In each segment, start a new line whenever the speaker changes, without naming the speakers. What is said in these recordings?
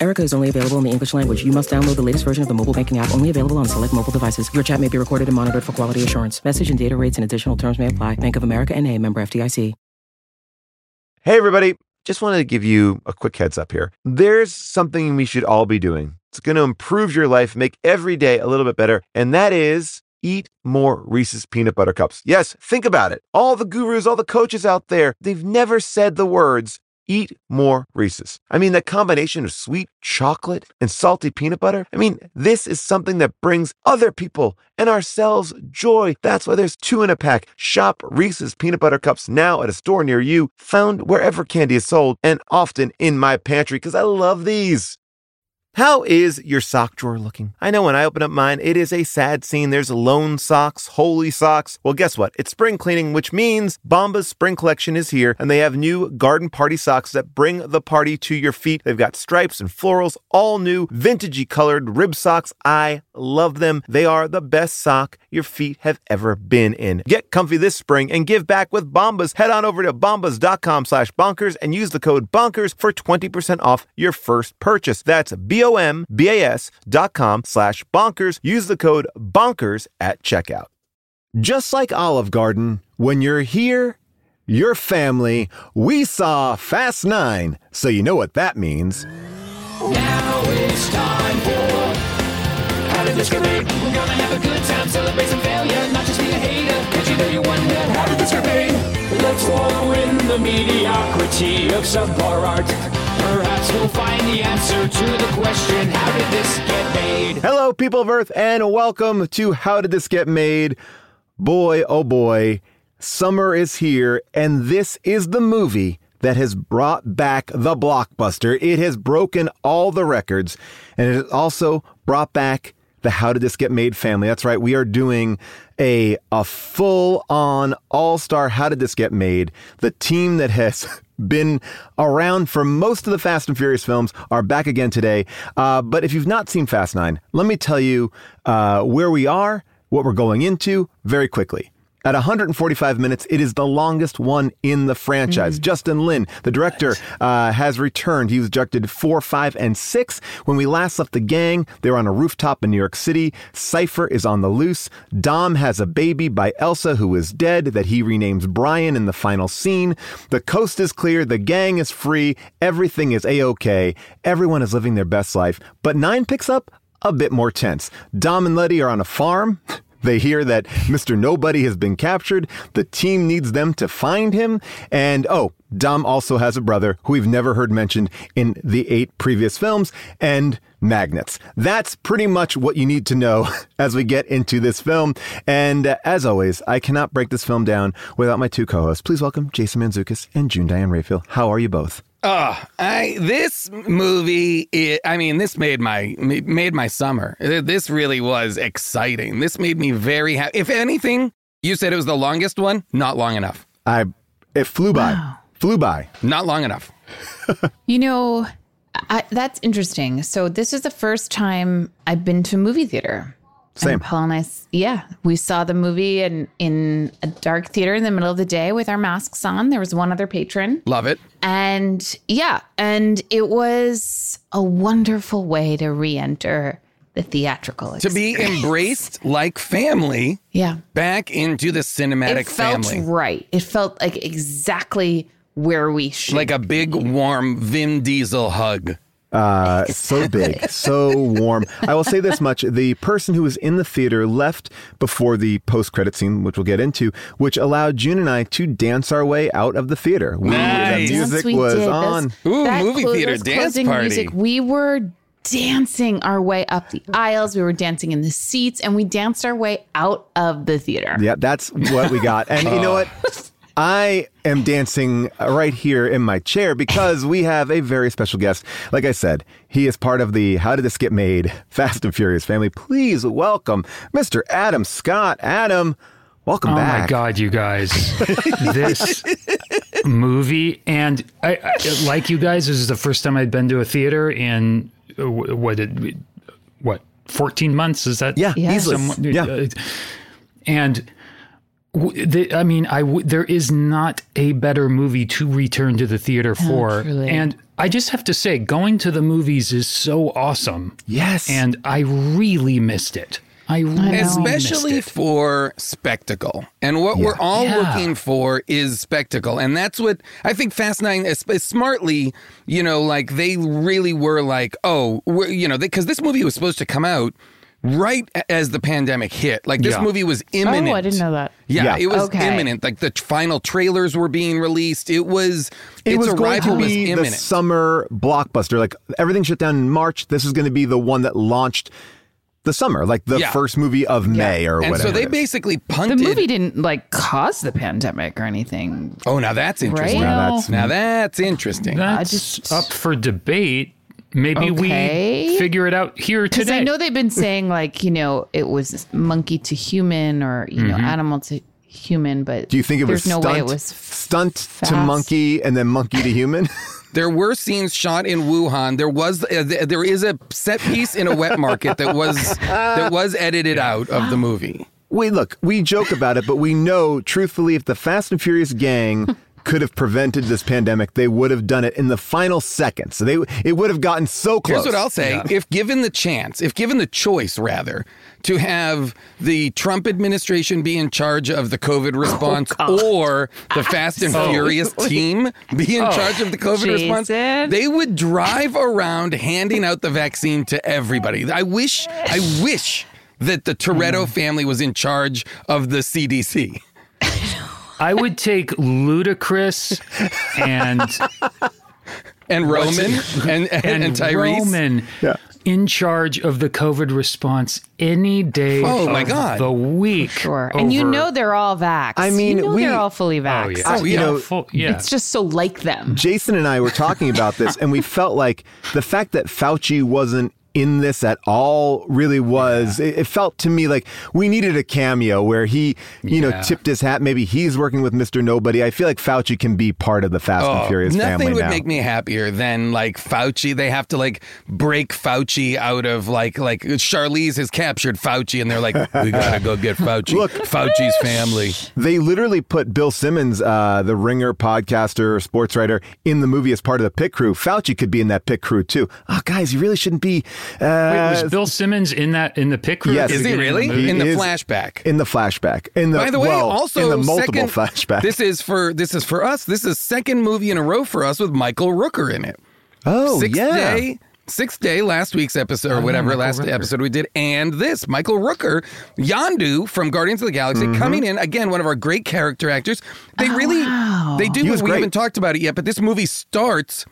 Erica is only available in the English language. You must download the latest version of the mobile banking app, only available on select mobile devices. Your chat may be recorded and monitored for quality assurance. Message and data rates and additional terms may apply. Bank of America and a member FDIC.
Hey, everybody. Just wanted to give you a quick heads up here. There's something we should all be doing. It's going to improve your life, make every day a little bit better, and that is eat more Reese's peanut butter cups. Yes, think about it. All the gurus, all the coaches out there, they've never said the words eat more Reese's. I mean, that combination of sweet chocolate and salty peanut butter, I mean, this is something that brings other people and ourselves joy. That's why there's two in a pack. Shop Reese's peanut butter cups now at a store near you, found wherever candy is sold, and often in my pantry because I love these. How is your sock drawer looking? I know when I open up mine, it is a sad scene. There's lone socks, holy socks. Well, guess what? It's spring cleaning, which means Bomba's spring collection is here, and they have new garden party socks that bring the party to your feet. They've got stripes and florals, all new, vintagey colored rib socks. I love them. They are the best sock your feet have ever been in. Get comfy this spring and give back with Bombas. Head on over to bombas.com slash bonkers and use the code bonkers for 20% off your first purchase. That's B-O-M-B-A-S dot com slash bonkers. Use the code bonkers at checkout.
Just like Olive Garden, when you're here, your family, we saw Fast Nine, so you know what that means.
Now it's time this? We're gonna have a good time, celebrate some failure, not just be a hater. You know you wonder, how did this? Let's wallow in the mediocrity of subpar art. Perhaps we'll find the answer to the question, how did this get made?
Hello, people of Earth, and welcome to How Did This Get Made? Boy, oh boy, summer is here, and this is the movie that has brought back the blockbuster. It has broken all the records, and it has also brought back the How Did This Get Made family. That's right, we are doing a, a full on all star How Did This Get Made? The team that has been around for most of the Fast and Furious films are back again today. Uh, but if you've not seen Fast Nine, let me tell you uh, where we are, what we're going into very quickly. At 145 minutes, it is the longest one in the franchise. Justin Lin, the director, uh, has returned. He was directed four, five, and six. When we last left the gang, they were on a rooftop in New York City. Cipher is on the loose. Dom has a baby by Elsa, who is dead, that he renames Brian in the final scene. The coast is clear. The gang is free. Everything is A OK. Everyone is living their best life. But nine picks up a bit more tense. Dom and Letty are on a farm. They hear that Mr. Nobody has been captured. The team needs them to find him. And oh, Dom also has a brother who we've never heard mentioned in the eight previous films and magnets. That's pretty much what you need to know as we get into this film. And uh, as always, I cannot break this film down without my two co-hosts. Please welcome Jason Mantzoukas and June Diane Raphael. How are you both?
Oh, I this movie. It, I mean, this made my made my summer. This really was exciting. This made me very happy. If anything, you said it was the longest one. Not long enough.
I it flew by. Flew by.
Not long enough.
You know, I, that's interesting. So this is the first time I've been to a movie theater.
Same.
And Paul and I, yeah, we saw the movie in in a dark theater in the middle of the day with our masks on. There was one other patron,
Love it.
and yeah, and it was a wonderful way to re-enter the theatrical.
To be embraced like family
yeah,
back into the cinematic
it felt
family.
right. It felt like exactly where we should.
Like a big warm Vin Diesel hug.
Uh, so big, so warm. I will say this much: the person who was in the theater left before the post-credit scene, which we'll get into, which allowed June and I to dance our way out of the theater. We,
Nice.
The
Yes,
music
we
was
did.
on.
Those-
Ooh, movie
clo-
theater dance party.
Music, we were dancing our way up the aisles. We were dancing in the seats, and we danced our way out of the theater.
Yeah, that's what we got. And you know what? I am dancing right here in my chair because we have a very special guest. Like I said, he is part of the How Did This Get Made Fast and Furious family. Please welcome Mr. Adam Scott. Adam, welcome back.
Oh
back.
my god, you guys. this movie, and I, I like you guys. This is the first time I'd been to a theater in uh, what did what fourteen months? Is that
Yeah,
Yeah.
easily. Yeah.
uh, and w- the, I mean, I w- there is not a better movie to return to the theater oh, for,
truly.
and I just have to say, going to the movies is so awesome,
yes.
and I really missed it. I really
especially
missed it.
for spectacle. And what we're all
Yeah.
looking for is spectacle. And that's what I think Fast Nine, is, is smartly, you know, like they really were like, oh, we're, you know, because this movie was supposed to come out right as the pandemic hit. Like this
Yeah.
movie was imminent.
Oh, I didn't know that.
Yeah,
Yeah.
it was
Okay.
imminent. Like the final trailers were being released. It was
it
its
was going
arrival
to
was
be the
imminent.
summer blockbuster. Like everything shut down in March. This is going to be the one that launched the summer, like the
Yeah.
first movie of May or
and
whatever.
so they
it is.
basically
The
punted.
movie didn't like cause the pandemic or anything.
oh, now that's interesting.
Right?
Now that's-
Now that's interesting.
That's
just-
up for debate. Maybe
Okay.
we figure it out here
Because
today.
I know they've been saying like you know it was monkey to human or you know animal to human, but
Mm-hmm. Do you think it
there's
was
no
stunt,
way it was
stunt to monkey and then monkey to human?
There were scenes shot in Wuhan. There was uh, th- there is a set piece in a wet market that was that was edited out of the movie.
we look, we joke about it, but we know truthfully if the Fast and Furious gang could have prevented this pandemic, they would have done it in the final seconds. So they it would have gotten so close.
Here's what I'll say: if given the chance, if given the choice, rather, to have the Trump administration be in charge of the COVID response or the Fast and Furious team be in charge of the COVID response, they would drive around handing out the vaccine to everybody. I wish, I wish that the Toretto family was in charge of the CDC.
I would take Ludacris and
And Roman and, and,
and,
and Tyrese.
Roman in charge of the COVID response any day
Oh,
of
my God.
the week.
sure. And you know they're all vaxxed.
I mean,
you know
we-
they're all fully
oh yeah,
Oh, yeah.
yeah,
know,
full- yeah.
It's just so like them.
Jason and I were talking about this, and we felt like the fact that Fauci wasn't in this at all really was. It, it felt to me like we needed a cameo where he, you know, tipped his hat. Maybe he's working with Mister Nobody. I feel like Fauci can be part of the Fast and Furious
Oh, Nothing
family
would
now.
make me happier than like Fauci. They have to like break Fauci out of like like Charlize has captured Fauci, and they're like, we gotta go get Fauci.
Look-
Fauci's family.
They literally put Bill Simmons, uh, the ringer podcaster, sports writer, in the movie as part of the pit crew. Fauci could be in that pit crew too. Oh, guys, you really shouldn't be. Uh,
Wait, was Bill Simmons in that in the pit crew?
Yes.
Is he really
the
in the
is
flashback?
in the flashback? In the
By the way,
well,
also
in the multiple
second,
flashbacks.
This is for this is for us. This is second movie in a row for us with Michael Rooker in it.
oh
Sixth
yeah.
day. Sixth day, last week's episode, or whatever
Michael
last
Rooker.
episode we did, and this Michael Rooker, Yondu from Guardians of the Galaxy,
Mm-hmm.
coming in again, one of our great character actors. They really, they do.
He
we
great.
haven't talked about it yet, but this movie starts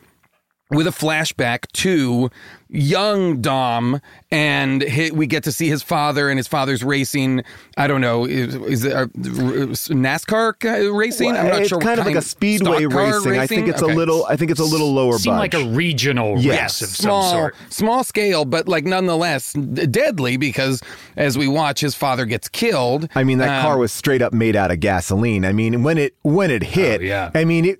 with a flashback to young Dom, and hi we get to see his father, and his father's racing. I don't know, is, is it uh, NASCAR racing? I'm not
it's
sure. what
kind of like a speedway
stock car
racing. I think it's
Okay.
a little. I think it's a little lower.
Seemed like a regional
Yes.
race of
small,
some sort.
small scale, but like nonetheless deadly because as we watch, his father gets killed.
I mean, that
Um,
car was straight up made out of gasoline. I mean, when it when it hit,
Oh, yeah.
I mean it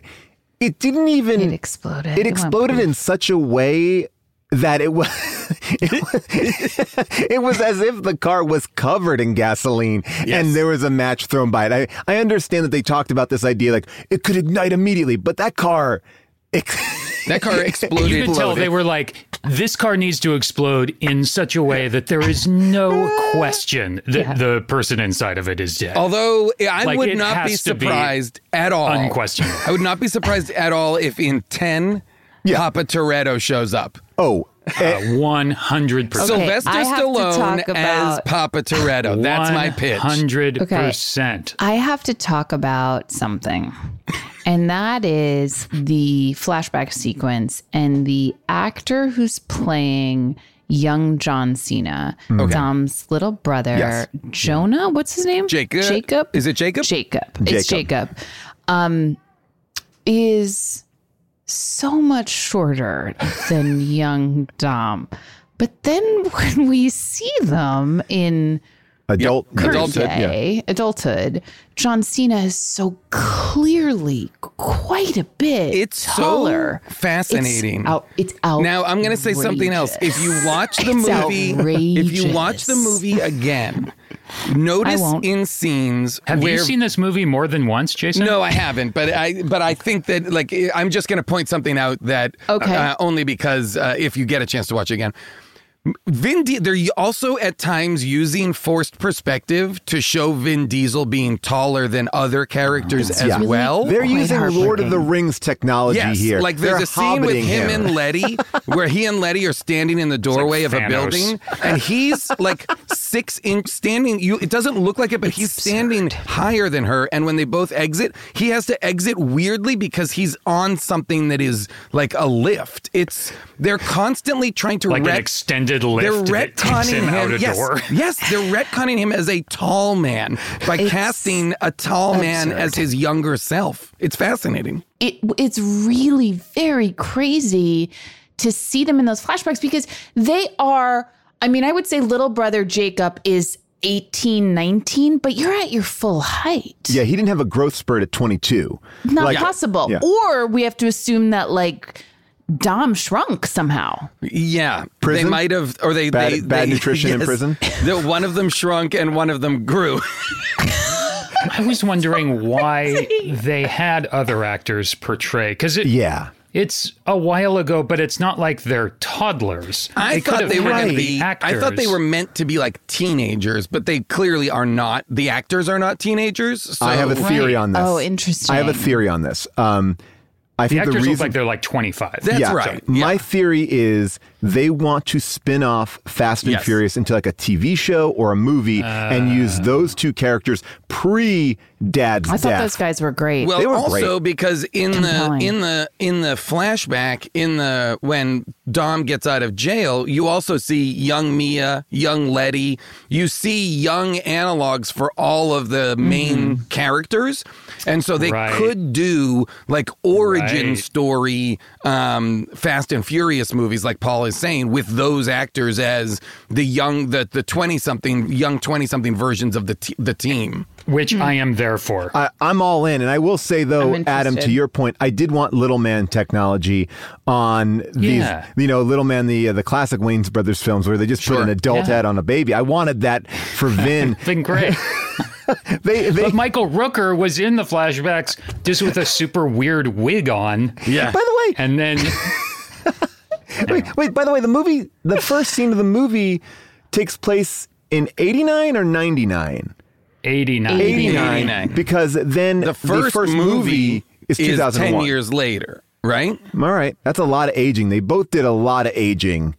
it didn't even
It exploded.
It
It
exploded in such a way that it was it was, it was as if the car was covered in gasoline and there was a match thrown by it. I I understand that they talked about this idea like it could ignite immediately, but that car ex-
that car exploded.
You could tell they were like, this car needs to explode in such a way that there is no question that the person inside of it is dead.
Although I
Like,
would not be
has to be
surprised at all.
unquestionable.
I would not be surprised at all if in 10, Papa Toretto shows up.
oh,
Uh, One hundred percent.
Sylvester
I have to
Stallone as Papa Toretto. That's my pitch.
Hundred
Okay.
percent.
I have to talk about something. And that is the flashback sequence and the actor who's playing young John Cena, Dom's little brother,
Yes.
Jonah. What's his name?
Jacob.
Jacob.
Is it Jacob?
Jacob. It's
Jacob.
Jacob. Um, is so much shorter than young Dom. But then when we see them in
Adult.
current
Adulthood,
yeah.
adulthood, John Cena is so clearly quite a bit
It's
taller.
so fascinating.
It's out. It's out.
Now I'm going to say something else. If you watch the
It's
movie, if you watch the movie again, notice in scenes
Have
where
you seen this movie more than once, Jason?
No, I haven't, but I but I think that like I'm just going to point something out that
Okay.
uh, only because uh, if you get a chance to watch it again. Vin Di- they're also at times using forced perspective to show Vin Diesel being taller than other characters as
Yeah.
well.
They're
Quite
using Lord of the. Rings technology
Yes,
here.
like there's
They're
a scene with
hobbiting
him, and Letty, where he and Letty are standing in the doorway of a building, and he's like six inch standing. You, it doesn't look like it, but he's standing higher than her. And when they both exit, he has to exit weirdly because he's on something that is like a lift. It's they're constantly trying to
Like an
ret-
extended
they're
lift that takes
retconning
him
him.
out a
yes,
door.
yes, they're retconning him as a tall man by
It's
casting a tall man as his younger self. It's fascinating.
it, it's really very crazy to see them in those flashbacks because they are i mean i would say little brother jacob is 18 19 but you're at your full height
Yeah, he didn't have a growth spurt at 22.
not
Like-
possible
yeah.
or we have to assume that like dom shrunk somehow
Yeah,
Prison?
they might have, or they
Bad-
they,
bad
they-
nutrition in prison?
The, one of them shrunk and one of them grew.
I was wondering why they had other actors portray because it,
Yeah.
it's a while ago, but it's not like they're toddlers.
I
They
thought they were
had
going to
the
be. I thought they were meant to be like teenagers, but they clearly are not. The actors are not teenagers. So
I have a theory
Right.
on this.
Oh, interesting.
I have a theory on this. Um, I
The
think the,
actors
reason
look like they're like 25.
That's
yeah,
right.
My theory is they want to spin off Fast and
Yes.
Furious into like a TV show or a movie and ah. use those two characters pre Dad's
i thought
death.
those guys were great
Well,
They were
also
great.
because in
Compelling.
the in the in the flashback in the when Dom gets out of jail, you also see young Mia, young Letty. You see young analogs for all of the main characters, and so they
Right.
could do like origin
Right.
story um, Fast and Furious movies, like Paul is saying, with those actors as the young the the twenty something young twenty something versions of the t- the team.
Which I am there for.
I, I'm all in, and I will say though, Adam, to your point, I did want Little Man technology on these.
Yeah.
You know, Little Man, the uh, the classic Wayans Brothers films where they just put an adult
Yeah.
head on a baby. I wanted that for Vin.
been great.
they they
But Michael Rooker was in the flashbacks just with a super weird wig on.
Yeah.
by the way,
And then
Wait, wait, by the way, the movie, the first scene of the movie takes place in 89 or 99?
89.
89.
89.
Because then
the first, movie,
is
is
2001.
10 years later, right?
All right. That's a lot of aging. They both did a lot of aging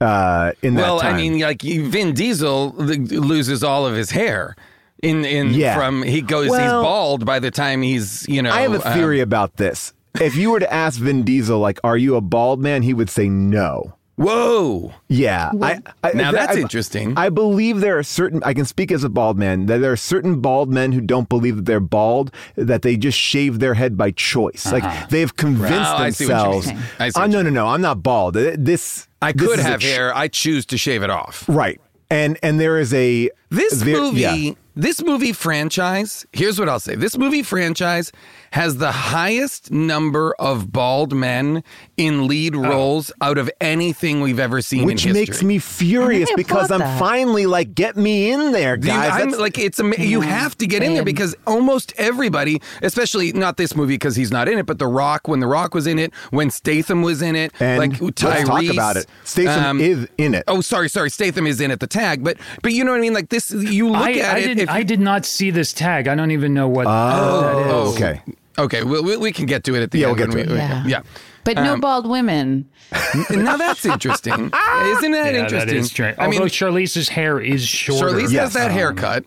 uh, in that
Well,
time.
I mean, like Vin Diesel l- loses all of his hair. In in
Yeah.
from he goes he's bald by the time he's you know
I have a
um,
theory about this. If you were to ask Vin Diesel, like, are you a bald man? He would say no.
Whoa,
Yeah. I, I,
now that's
I-
interesting.
I believe there are certain, I can speak as a bald man, that there are certain bald men who don't believe that they're bald, that they just shave their head by choice. Like they've convinced
Uh-huh. I see what you're
themselves.
saying. I see
Uh, no, no, no. I'm not bald. Uh, This,
I
this
could
is
have
ch-
hair. I choose to shave it off.
Right. And, and there is a,
This
there-
movie,
yeah.
This movie franchise, here's what I'll say. This movie franchise has the highest number of bald men in lead roles out of anything we've ever seen
Which
in history.
makes me furious because I'm
that.
finally like, get me in there,
Do you-
guys.
I'm,
That's-
like it's ama- you have to get in there because almost everybody, especially not this movie because he's not in it, but The Rock when The Rock was in it, when Statham was in it,
and
like
let's talk about it. Statham
um,
is in it.
Oh, sorry, sorry. Statham is in at the tag, but but you know what I mean. Like this, you look
I,
at
I
it.
didn't,
if-
I did not see this tag. I don't even know what
Oh,
that is.
oh,
okay.
Okay, we, we, we can get to it at the
Yeah,
end.
we'll get to
we-
it.
we-
Yeah.
yeah.
but no
Um,
bald women
now that's interesting. Isn't that
Yeah,
interesting?
that is strange.
I mean,
Although Charlize's hair is short.
Charlize
Yes.
has that haircut,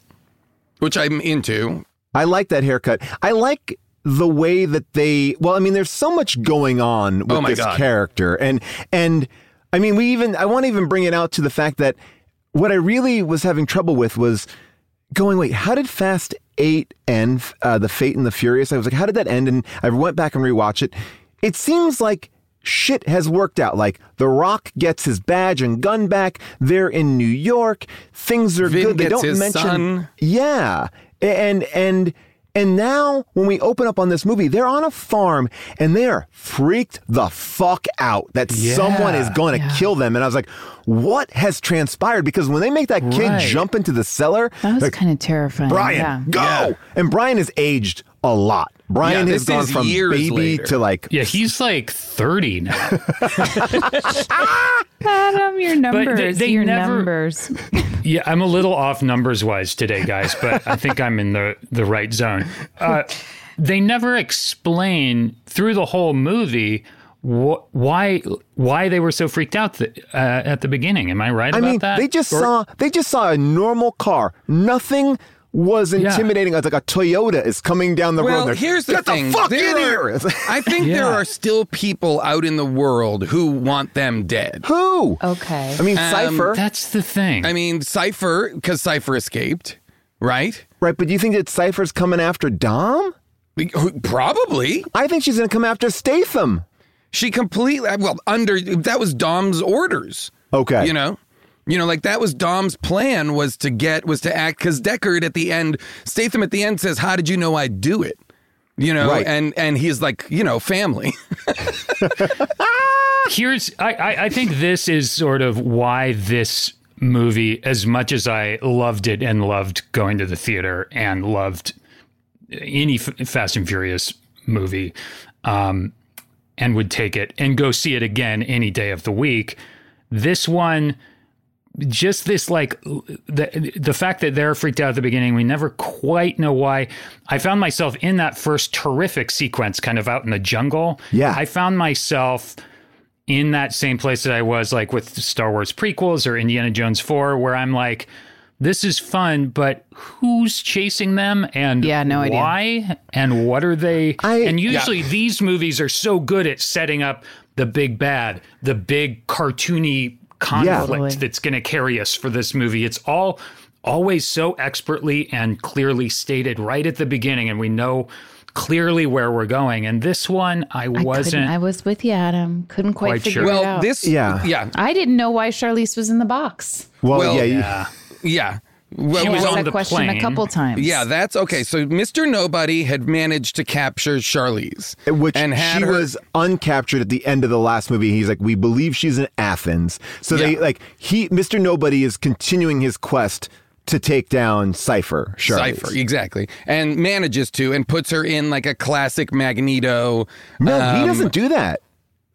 which I'm into.
I like that haircut. I like the way that they well, I mean, there's so much going on with
Oh my
this
God.
character. And and I mean we even I want to even bring it out to the fact that what I really was having trouble with was going, wait, how did Fast Eight end? Uh, the Fate and the Furious. I was like, how did that end? And I went back and rewatched it. It seems like shit has worked out. Like The Rock gets his badge and gun back. They're in New York. Things are
Vin
good. They don't mention.
son.
Yeah, and and. And now, when we open up on this movie, they're on a farm and they are freaked the fuck out that someone is going to kill them. And I was like, what has transpired? Because when they make that kid
Right.
jump into the cellar,
That was
like,
kind of terrifying.
Brian,
yeah.
go!
Yeah.
And Brian is aged a lot. Brian
Yeah,
has gone
is
from
years
baby
later.
to like
Yeah, he's like 30 now.
Adam, your
they-
numbers.
they
your
never-
numbers.
Yeah, I'm a little off numbers wise today, guys, but I think I'm in the, the right zone. Uh, they never explain through the whole movie wh- why why they were so freaked out th- uh, at the beginning. Am I right
I
about
mean,
that?
they just
Or-
saw they just saw a normal car. Nothing was intimidating. It's like a Toyota is coming down the road.
Well, here's the
Get
thing.
the fuck
There
in
are-
here!
I think there are still people out in the world who want them dead.
Who?
Okay.
I mean,
Um,
Cipher,
That's the thing.
I mean, Cipher, because Cipher escaped, right?
right? But do you think that Cipher's coming after Dom?
Probably.
I think she's going to come after Statham.
She completely, well, under, that was Dom's orders.
Okay.
You know? You know, like that was Dom's plan was to get, was to act, because Deckard at the end, Statham at the end says, How did you know I'd do it? You know,
Right.
and and he's like, you know, family.
here's I, I I think this is sort of why this movie, as much as I loved it and loved going to the theater and loved any F- Fast and Furious movie, um, and would take it and go see it again any day of the week. This one, just this like the the fact that they're freaked out at the beginning, we never quite know why. I found myself in that first terrific sequence, kind of out in the jungle.
Yeah.
I found myself in that same place that I was like with Star Wars prequels or Indiana Jones 4 where I'm like this is fun but who's chasing them and
Yeah, no idea.
why and what are they
I-
and usually these movies are so good at setting up the big bad the big cartoony conflict
Totally.
that's going to carry us for this movie it's all always so expertly and clearly stated right at the beginning and we know clearly where we're going and this one I
I
wasn't
I was with you, Adam. Couldn't quite,
quite
figure
sure.
it
well,
out.
this,
Yeah.
yeah,
I didn't know why Charlize was in the box.
Well,
Well,
yeah,
yeah
yeah. Well,
She
I
was on
that
the
question a couple times.
Yeah, that's okay. So Mr. Nobody had managed to capture Charlize,
which
and had
she
her,
was uncaptured at the end of the last movie. He's like, we believe she's in Athens. So they like he, Mr. Nobody, is continuing his quest to take down Cipher. Charlize.
Cipher, exactly, and manages to, and puts her in like a classic Magneto.
No, he
um,
doesn't do that.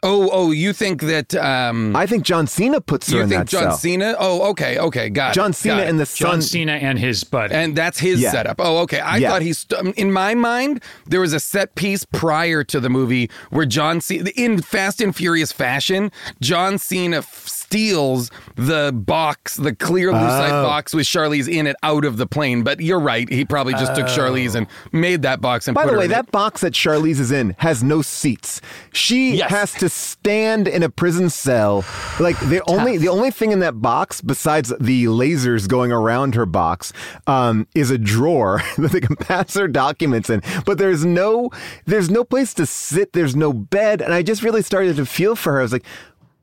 Oh, oh, you think that? Um,
I think John Cena puts her
you
in
think
that
John
cell.
Cena? Oh, okay, okay, got it.
John
got
Cena
it.
and the
John
son.
Cena and his buddy.
And that's his
Yeah.
setup. Oh, okay. I
Yeah.
thought he's in my mind. There was a set piece prior to the movie where John Cena, in Fast and Furious fashion, John Cena f- steals the box, the clear lucite
Oh.
box with Charlize in it, out of the plane. But you're right. He probably just took Charlize and made that box and
By the way, that box that Charlize is in has no seats. She
Yes.
has to stand in a prison cell. Like the only the only thing in that box besides the lasers going around her box um, is a drawer that they can pass her documents in. But there's no there's no place to sit. There's no bed, and I just really started to feel for her. I was like.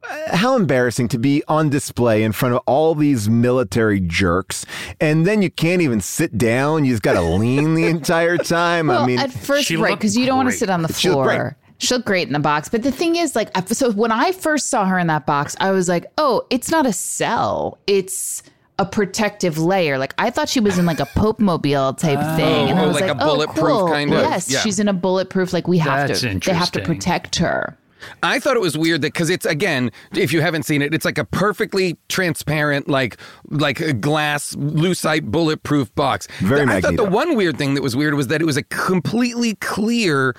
"Uh, How embarrassing to be on display in front of all these military jerks, and then you can't even sit down. You just got to lean the entire time.
Well,
I mean,
at first, right? Because you don't want to sit on the
She looked great.
floor. She looked great in the box. But the thing is, like, so when I first saw her in that box, I was like, oh, it's not a cell. It's a protective layer. Like I thought she was in like a Pope mobile type thing, and I
Oh,
was
like
like,
a bulletproof
oh, cool.
kind of-
Yes,
yeah.
she's in a bulletproof. Like we have
That's
to. They have to protect her.
I thought it was weird that because it's again, if you haven't seen it, it's like a perfectly transparent, like like a glass lucite bulletproof box.
Very
I thought the one weird thing that was weird was that it was a completely clear,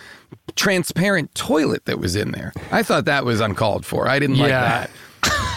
transparent toilet that was in there. I thought that was uncalled for. I didn't like that.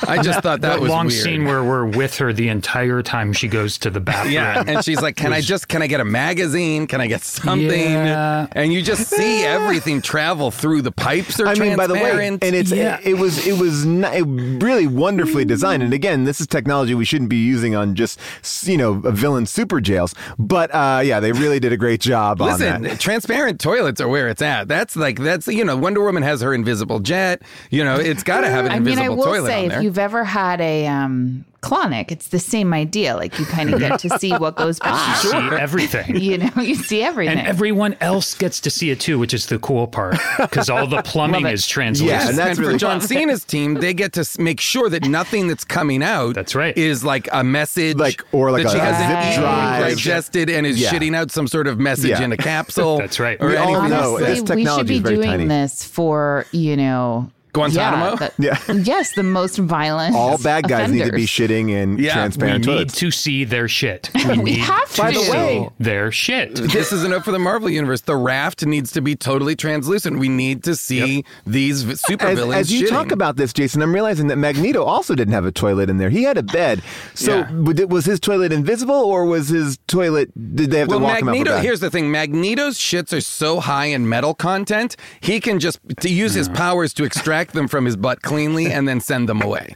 I just thought that,
that
was
long
weird.
scene where we're with her the entire time she goes to the bathroom.
Yeah, and she's like, "Can I just can I get a magazine? Can I get something?"
Yeah.
And you just see everything travel through the pipes are
I mean, by the way, and it's
Yeah.
it, was it was not, it really wonderfully designed. And again, this is technology we shouldn't be using on just you know villain super jails. But uh, yeah, they really did a great job on
Listen,
that.
transparent toilets are where it's at. That's like that's you know Wonder Woman has her invisible jet. You know, it's got to have an
I mean,
invisible
I will
toilet
say,
on
if
there.
You've ever had a um, colonic, it's the same idea. Like you kind of get to see what goes by.
See everything.
You know, you see everything.
And everyone else gets to see it too, which is the cool part because all the plumbing
is it.
is translated.
Yeah, and that's
for
really
John Cena's team. They get to make sure that nothing that's coming out
That's right.
is like a message,
Like- or like
that
a
she hasn't
zip
eaten,
drive.
digested, and is
Yeah.
shitting out some sort of message
Yeah.
in a capsule.
That's right.
Or
We all
anything.
know
Honestly,
this
we should be
is very
doing
tiny.
this for you know
Guantanamo?
Yeah, the-
Yeah.
yes, the most violent.
All bad guys need to be shitting in
Yeah,
we
transparent
need
toilets.
to see their shit. We,
We
need
have
to
By the
see
way-
their shit.
this is enough for the Marvel universe. The raft needs to be totally translucent. We need to see these v-
As,
supervillains.
as you
shitting.
talk about this, Jason, I'm realizing that Magneto also didn't have a toilet in there. He had a bed. So
Yeah.
was his toilet invisible, or was his toilet? Did they have
well,
to walk him
Magneto.
out the
Here's the thing: Magneto's shits are so high in metal content, he can just to use his powers to extract them from his butt cleanly and then send them away.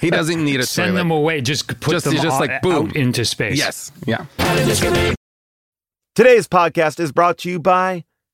He doesn't need a
Send
toilet.
them away. Just put
Just-
them
just
out,
like, boom.
out into space.
Yes. Yeah.
Today's podcast is brought to you by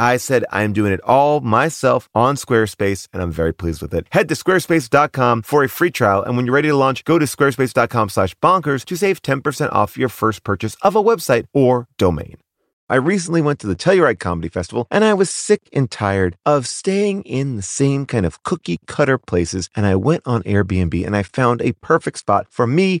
I said I am doing it all myself on Squarespace, and I'm very pleased with it. Head to squarespace.com for a free trial, and when you're ready to launch, go to squarespace.com slash bonkers to save 10% off your first purchase of a website or domain. I recently went to the Telluride Comedy Festival and I was sick and tired of staying in the same kind of cookie cutter places. And I went on Airbnb and I found a perfect spot for me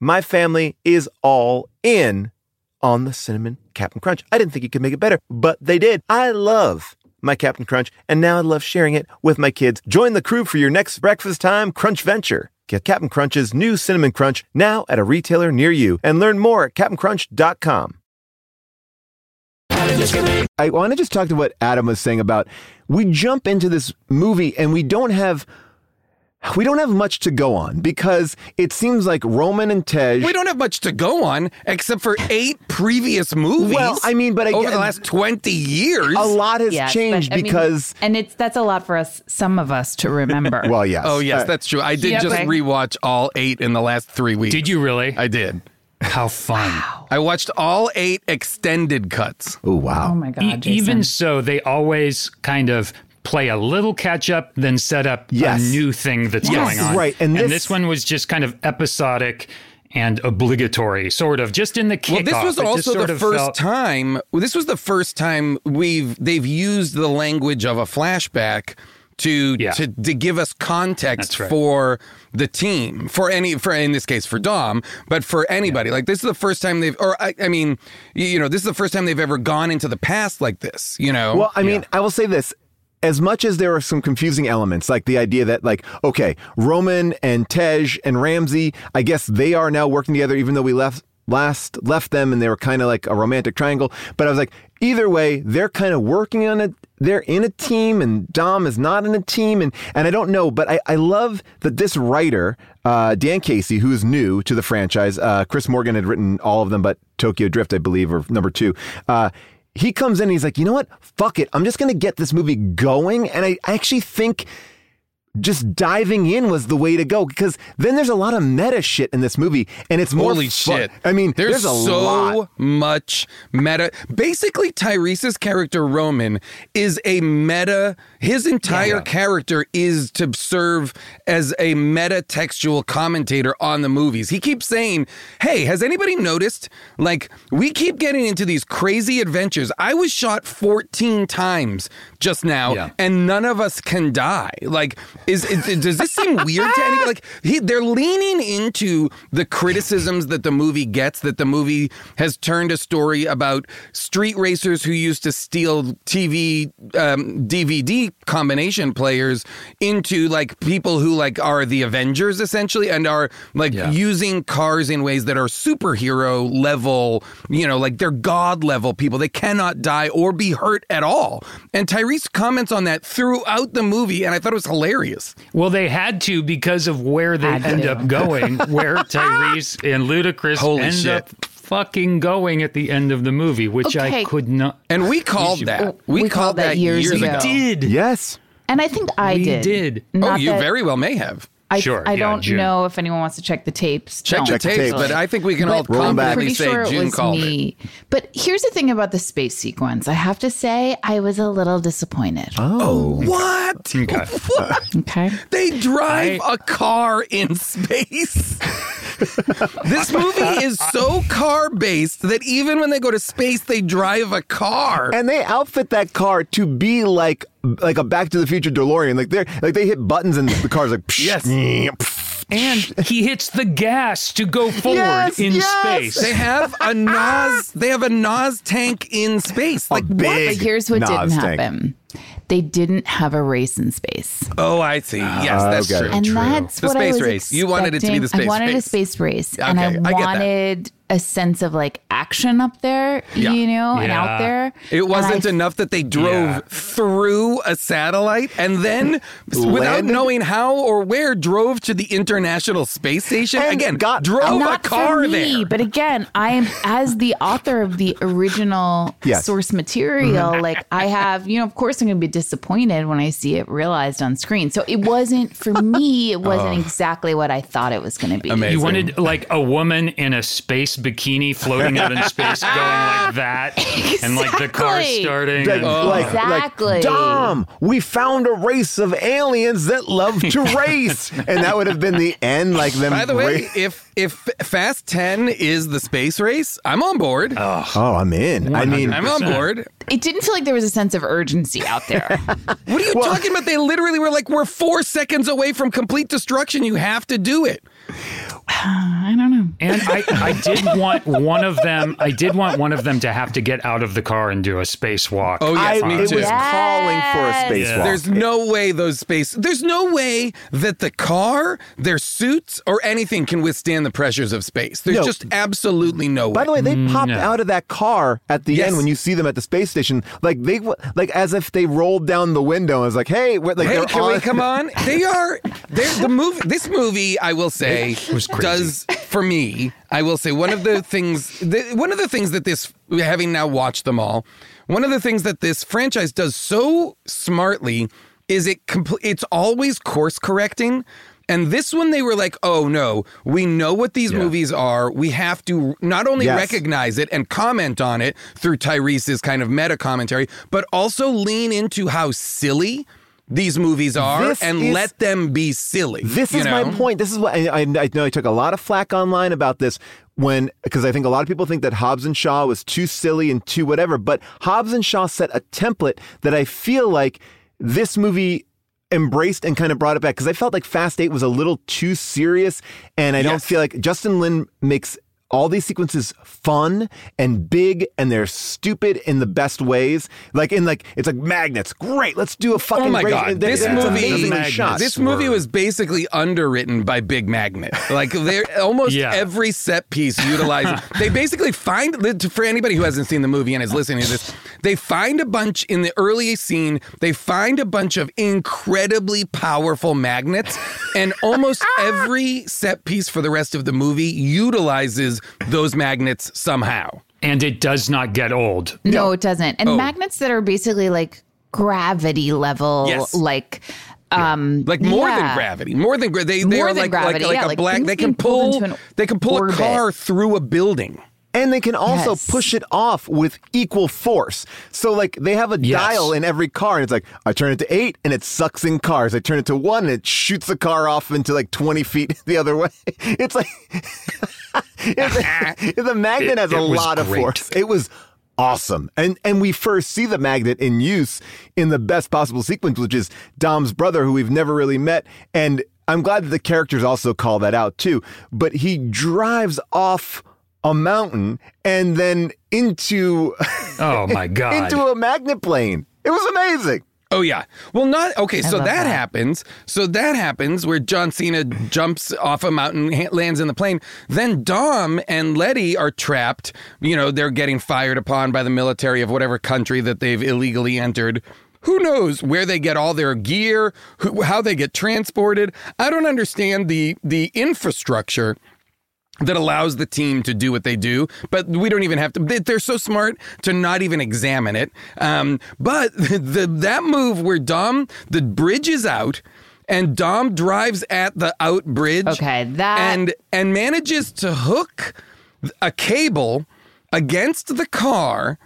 my family is all in on the cinnamon Captain Crunch. I didn't think you could make it better, but they did. I love my Captain Crunch, and now I love sharing it with my kids. Join the crew for your next breakfast time crunch venture. Get Captain Crunch's new cinnamon crunch now at a retailer near you and learn more at CaptainCrunch.com. I want to just talk to what Adam was saying about we jump into this movie and we don't have we don't have much to go on because it seems like Roman and Tej
We don't have much to go on except for eight previous movies.
Well, I mean, but I
over the last twenty years,
a lot has
Yeah,
changed
but, I mean,
because
and it's that's a lot for us, some of us, to remember.
well, yes.
Oh yes,
Uh,
that's true. I did
Yeah,
just
okay.
rewatch all eight in the last three weeks.
Did you really?
I did.
How fun.
I watched all eight extended cuts.
oh wow.
oh my god,
E-
Jason.
even so, they always kind of play a little catch up, then set up
Yes.
a new thing that's
Yes.
going on.
Right, and
And,
this-
this, one was just kind of episodic and obligatory, sort of, just in the kickoff.
Well, this was also the first
felt-
time. This was the first time we've they've used the language of a flashback to
Yeah.
to to give us context
right.
for the team for any for in this case for Dom, but for anybody. Like this is the first time they've or I, I mean, you, you know, this is the first time they've ever gone into the past like this. You know,
Well, I mean, I will say this. As much as there are some confusing elements, like the idea that, like, okay, Roman and Tej and Ramsey, I guess they are now working together, even though we left last left them and they were kind of like a romantic triangle. But I was like, either way, they're kind of working on it. They're in a team, and Dom is not in a team, and and I don't know, but I, I love that this writer, uh, Dan Casey, who is new to the franchise, uh, Chris Morgan had written all of them, but Tokyo Drift, I believe, or number two. Uh, he comes in he's like, you know what? Fuck it. I'm just going to get this movie going. And I actually think just diving in was the way to go because then there's a lot of meta shit in this movie and it's more
Holy
fun.
shit!
I mean,
there's,
there's, a
so
lot.
much meta. Basically, Tyrese's character Roman is a meta. His entire character is to serve as a meta textual commentator on the movies. He keeps saying, "Hey, has anybody noticed? Like, we keep getting into these crazy adventures. I was shot 14 times just now,
Yeah.
and none of us can die. Like, is, is does this seem weird to anybody? Like, he, they're leaning into the criticisms that the movie gets. That the movie has turned a story about street racers who used to steal TV um, DVD combination players into like people who like are the Avengers essentially, and are like
Yeah.
using cars in ways that are superhero level. You know, like they're god level people. They cannot die or be hurt at all. And Tyrese comments on that throughout the movie, and I thought it was hilarious.
Well, they had to because of where they
Had
end
to.
up going, where Tyrese and Ludacris
Holy
end
shit.
up fucking going at the end of the movie, which
Okay.
I could not.
And we called that. Oh, we,
We
called,
called that
that
years
years,
ago.
ago.
Did
Yes.
And I think I
We
did.
did.
Oh, you
that-
very well may have.
I,
Sure,
I
yeah,
don't
June.
know if anyone wants to check the tapes.
Check
Don't.
the
Check the
tapes,
tapes.
but I think we can all
But
Roll 'em
I'm
back.
confidently
pretty
say
sure it
June
was
called it.
me. But here's the thing about the space sequence. I have to say, I was a little disappointed.
Oh.
oh what?
Okay.
What?
Okay.
They drive
I-
a car in space. this movie is so car based that even when they go to space, they drive a car.
And they outfit that car to be like like a Back to the Future DeLorean. Like they're like they hit buttons and the car's like
Yes.
And he hits the gas to go forward
Yes,
in
yes.
space.
They have a NOS. They have a NOS tank in space. Like what?
big
But here's what
NOS
didn't
tank.
happen. They didn't have a race in space.
Oh, I see. Yes, that's
okay.
true.
And that's
The
what I
space
was
race. You wanted it to be the
expecting.
space
I wanted
race.
a space race, and
Okay,
I
I get that.
wanted a sense of like action up there,
Yeah.
you know, and out there.
It wasn't
I-
enough that they drove
Yeah.
through a satellite and then, without knowing how or where, drove to the International Space Station.
And
Again,
got-
drove a car
me,
there.
but again, I am as the author of the original
Yes.
source material. Mm-hmm. Like I have, you know, of course, I'm going to be disappointed when I see it realized on screen. So it wasn't for me. It wasn't oh. exactly what I thought it was going to be.
Amazing.
You wanted like a woman in a space bikini floating out in space, going like that, and like the car starting.
Like,
and-
like,
Exactly.
like, Dom, we found a race of aliens that love to race. and that would have been the end, like them.
By the way,
ra-
if if Fast 10 is the space race, I'm on board.
oh, I'm in. I mean,
I'm on board.
It didn't feel like there was a sense of urgency out there.
What are you talking about? They literally were like, we're four seconds away from complete destruction. You have to do it.
I don't know.
And I, I did want one of them. I did want one of them to have to get out of the car and do a spacewalk.
Oh, yes,
I,
me
it
too.
was calling for a
Yes.
spacewalk.
Yeah.
There's no way those space. There's no way that the car, their suits, or anything can withstand the pressures of space. There's
No.
just absolutely no way.
By the way, they mm, popped
no.
out of that car at the
Yes.
end when you see them at the space station, like they like as if they rolled down the window and was like, "Hey, like
Hey, can
on-
we come on? They are. They're the movie. This movie, I will say,
was crazy.
Does for me. I will say one of the things. One of the things that this, having now watched them all, one of the things that this franchise does so smartly is it. Compl- it's always course correcting. And this one, they were like, oh no, we know what these movies are. We have to not only
Yes.
recognize it and comment on it through Tyrese's kind of meta commentary, but also lean into how silly these movies are
This
and
is-
let them be silly.
This is
know?
my point. This is what I, I, know. I took a lot of flack online about this when because I think a lot of people think that Hobbs and Shaw was too silly and too whatever. But Hobbs and Shaw set a template that I feel like this movie embraced and kind of brought it back because I felt like Fast Eight was a little too serious, and I don't feel like Justin Lin makes. All these sequences fun and big and they're stupid in the best ways. Like in like it's like magnets. Great, let's do a oh fucking
Oh my
race-
god! This movie,
amazingly
Magnets
shot.
this movie
were-
was basically underwritten by Big Magnet. Like they're almost
Yeah.
every set piece utilizes. they basically find for anybody who hasn't seen the movie and is listening to this, they find a bunch in the early scene. They find a bunch of incredibly powerful magnets, and almost every set piece for the rest of the movie utilizes those magnets somehow.
And it does not get old.
No, it doesn't. And
Oh.
magnets that are basically like gravity level,
Yes.
like um
like more than gravity, more than gra- they they
More
are
than
like
gravity,
like, like
yeah,
a
like
black. They can pull
an
they can pull
orbit.
a car through a building.
And they can also
Yes.
push it off with equal force. So, like, they have a
Yes.
dial in every car, and it's like, I turn it to eight, and it sucks in cars. I turn it to one, and it shoots the car off into like 20 feet the other way. It's like, the magnet
It-
has a lot of
great.
force. It was awesome. And and we first see the magnet in use in the best possible sequence, which is Dom's brother, who we've never really met. And I'm glad that the characters also call that out too. But he drives off a mountain and then into
Oh my God.
into a magnet plane. It was amazing.
Oh yeah. Well, not okay. So that,
that.
happens. So that happens where John Cena jumps off a mountain, ha- lands in the plane. Then Dom and Letty are trapped. You know, they're getting fired upon by the military of whatever country that they've illegally entered. Who knows where they get all their gear, who, how they get transported? I don't understand the the infrastructure that allows the team to do what they do, but we don't even have to. they- They're so smart to not even examine it. Um, but the that move where Dom, the bridge is out, and Dom drives at the out bridge.
Okay, that-
and and manages to hook a cable against the car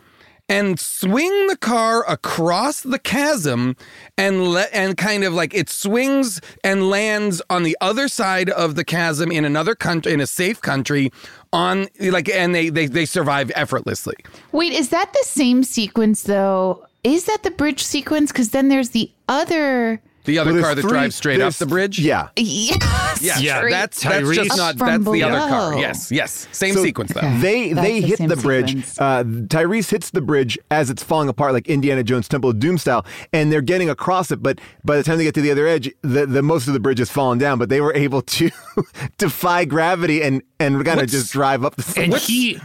and swing the car across the chasm and let and kind of like it swings and lands on the other side of the chasm in another country in a safe country on like and they they, they survive effortlessly
Wait, is that the same sequence though? Is that the bridge sequence? Because then there's the other.
The other car that
three-
drives straight
there's-
off the bridge
Yeah.
Yes.
yeah,
Yeah,
straight
that's that's just not that's the other car yes yes same
So
sequence though
They
That's
they
the
hit
same
the bridge. Uh, Tyrese hits the bridge as it's falling apart, like Indiana Jones Temple of Doom style, and they're getting across it. But by the time they get to the other edge, the, the most of the bridge has fallen down. But they were able to defy gravity and and kind of
What's-
just drive up the.
and he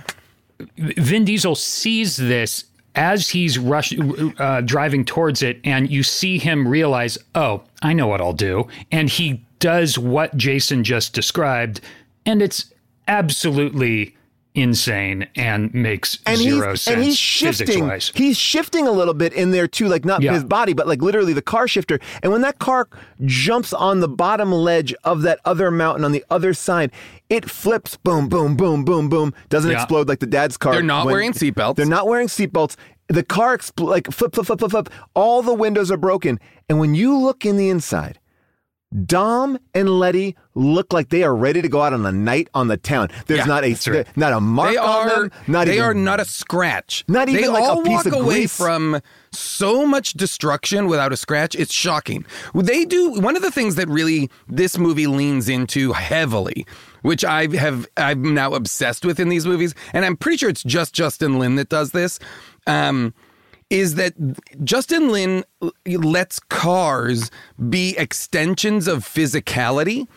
Vin Diesel sees this as he's rush uh, driving towards it, and you see him realize, "Oh, I know what I'll do," and he does what Jason just described, and it's absolutely insane and makes
and
zero
he's,
sense
and he's shifting.
physics-wise.
He's shifting a little bit in there too, like not
Yeah.
his body, but like literally the car shifter. And when that car jumps on the bottom ledge of that other mountain on the other side, it flips. Boom, boom, boom, boom, boom. Doesn't
Yeah.
explode like the dad's car.
They're not
when-
wearing seatbelts.
They're not wearing seatbelts. The car expl- like flip, flip, flip, flip, flip. All the windows are broken. And when you look in the inside, Dom and Letty look like they are ready to go out on a night on the town. There's
Yeah,
not a
right.
not a mark
they
on
are
them. Not
they
even
are not a scratch.
Not even
they
like a
all
piece
walk
of
away
grease.
from so much destruction without a scratch. It's shocking. They do one of the things that really this movie leans into heavily, which I have I'm now obsessed with in these movies, and I'm pretty sure it's just Justin Lin that does this. Um, is that Justin Lin lets cars be extensions of physicality?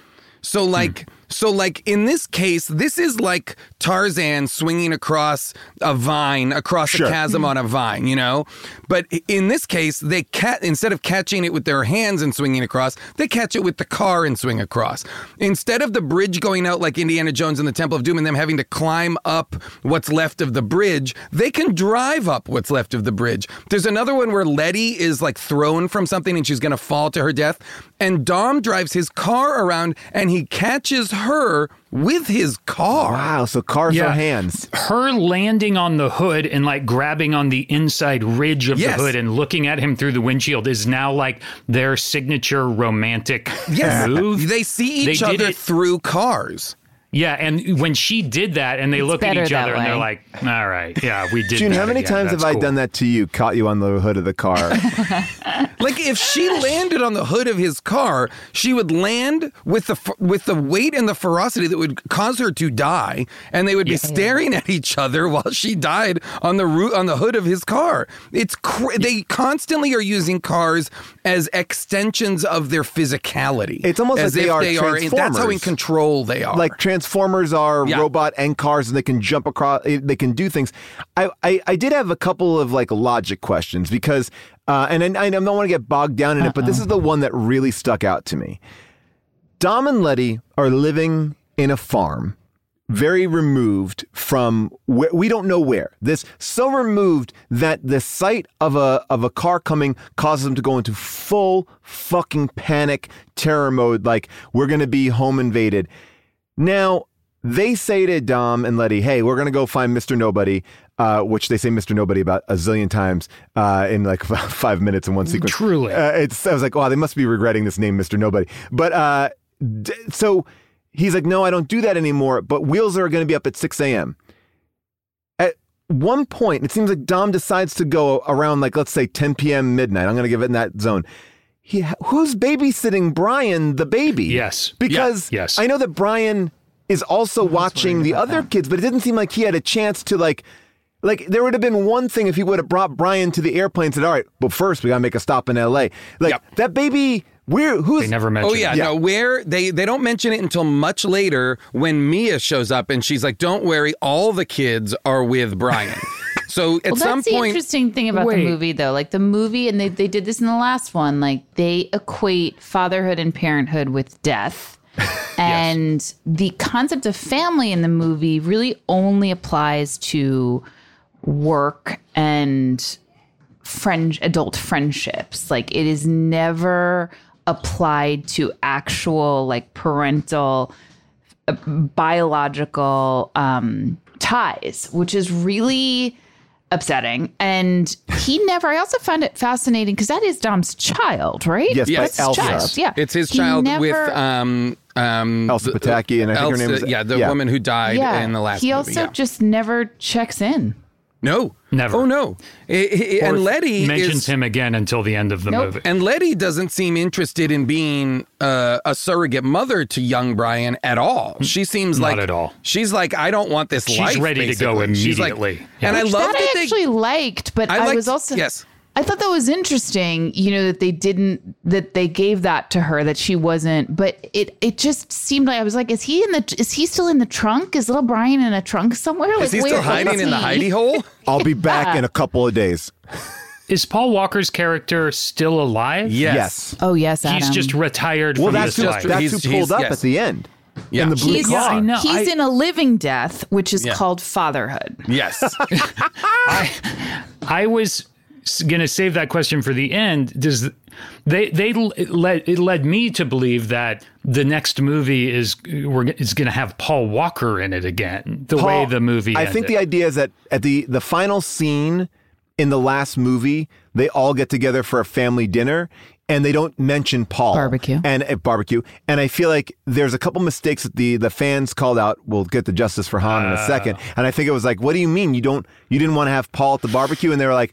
So, like, So, like in this case, this is like Tarzan swinging across a vine, across
Sure.
a chasm on a vine, you know. But in this case, they cat instead of catching it with their hands and swinging across, they catch it with the car and swing across. Instead of the bridge going out like Indiana Jones and the Temple of Doom and them having to climb up what's left of the bridge, they can drive up what's left of the bridge. There's another one where Letty is like thrown from something and she's going to fall to her death. And Dom drives his car around and he catches her with his car.
Wow, so cars
Yeah.
are hands.
Her landing on the hood and like grabbing on the inside ridge of
Yes.
the hood and looking at him through the windshield is now like their signature romantic
Yes,
move.
they see each
They
other through cars.
Yeah, and when she did that, and they look at each
that
other and they're like, "All right, yeah, we did."
June,
that
how many
again.
times have
That's
I done that to you? Caught you on the hood of the car.
Like if she landed on the hood of his car, she would land with the with the weight and the ferocity that would cause her to die, and they would be staring at each other while she died on the root on the hood of his car. It's cr- they constantly are using cars as extensions of their physicality.
It's almost
as
like they
if
are
they are. in- That's how in control they are.
like Transformers are
Yeah.
robot and cars, and they can jump across. eh, They can do things. I, I, I did have a couple of like logic questions because, uh, and I, I don't want to get bogged down in it, but this is the one that really stuck out to me. Dom and Letty are living in a farm, very removed from where we don't know where. This so removed that the sight of a of a car coming causes them to go into full fucking panic, terror mode. Like we're gonna be home invaded. Now, they say to Dom and Letty, hey, we're going to go find Mr. Nobody, uh, which they say Mr. Nobody about a zillion times uh, in like five minutes in one sequence.
Truly.
Uh, it's, I was like, wow, they must be regretting this name, Mr. Nobody. But uh, d- so he's like, no, I don't do that anymore, but wheels are going to be up at 6 a.m. At one point, it seems like Dom decides to go around like, let's say 10 p.m. midnight. I'm going to give it in that zone. He, who's babysitting Brian, the baby?
Yes.
Because
Yeah. Yes.
I know that Brian is also watching the other kids, but it didn't seem like he had a chance to like. Like there would have been one thing if he would have brought Brian to the airplane and said, "All right, but first we gotta make a stop in L.A." Like
Yep.
that baby, where who's
They never mentioned.
Oh yeah,
it.
Yeah.
no. Where they they don't mention it until much later when Mia shows up and she's like, "Don't worry, all the kids are with Brian." so at
Well,
some
that's the
point,
interesting thing about
Wait.
the movie, though. Like the movie, and they, they did this in the last one, like they equate fatherhood and parenthood with death. And the concept of family in the movie really only applies to work and friend adult friendships. Like it is never applied to actual like parental uh, biological um ties, which is really upsetting. And he never I also found it fascinating because that is Dom's child, right?
Yes,
Yes.
by Elsa.
Child, yeah.
it's his
He
child with um um
Elsa Pataky, and I think her name is
yeah, the woman who died
yeah.
in the last
he
movie.
also
yeah.
just never checks in.
No,
Never.
Oh no, I- I- and Letty
mentions
is,
him again until the end of the
Nope.
movie.
And Letty doesn't seem interested in being uh, a surrogate mother to young Brian at all. She seems
Not
like
at all.
She's like, I don't want this
She's
life.
ready to go
basically. She's like-
immediately.
and I
Which
love
that
that
I
they
actually liked, but
I
I, was also
yes.
I thought that was interesting, you know, that they didn't that they gave that to her that she wasn't, but it it just seemed like I was like, is he in the is he still in the trunk? Is little Brian in a trunk somewhere? Like
Is he
where
still hiding
is
in the hidey hole?
I'll be back in a couple of days.
Is Paul Walker's character still alive?
Yes. yes.
Oh yes, Adam.
He's just retired
Well,
from
that's
this
who,
life.
that's
He's-
who pulled
he's-
up
yes.
at the end
Yeah.
in the blue
He's,
car.
Yeah, I know.
he's
I-
in a living death, which is
Yeah.
called fatherhood.
Yes.
I was going to save that question for the end. Does they they it led it led me to believe that the next movie is we're is going to have Paul Walker in it again. The way the movie.
I think the idea is that at the the final scene in the last movie, they all get together for a family dinner. And they don't mention Paul
Barbecue.
and uh, barbecue, and I feel like there's a couple mistakes that the the fans called out. We'll get the justice for Han in a second, and I think it was like, "What do you mean you don't you didn't want to have Paul at the barbecue?" And they were like,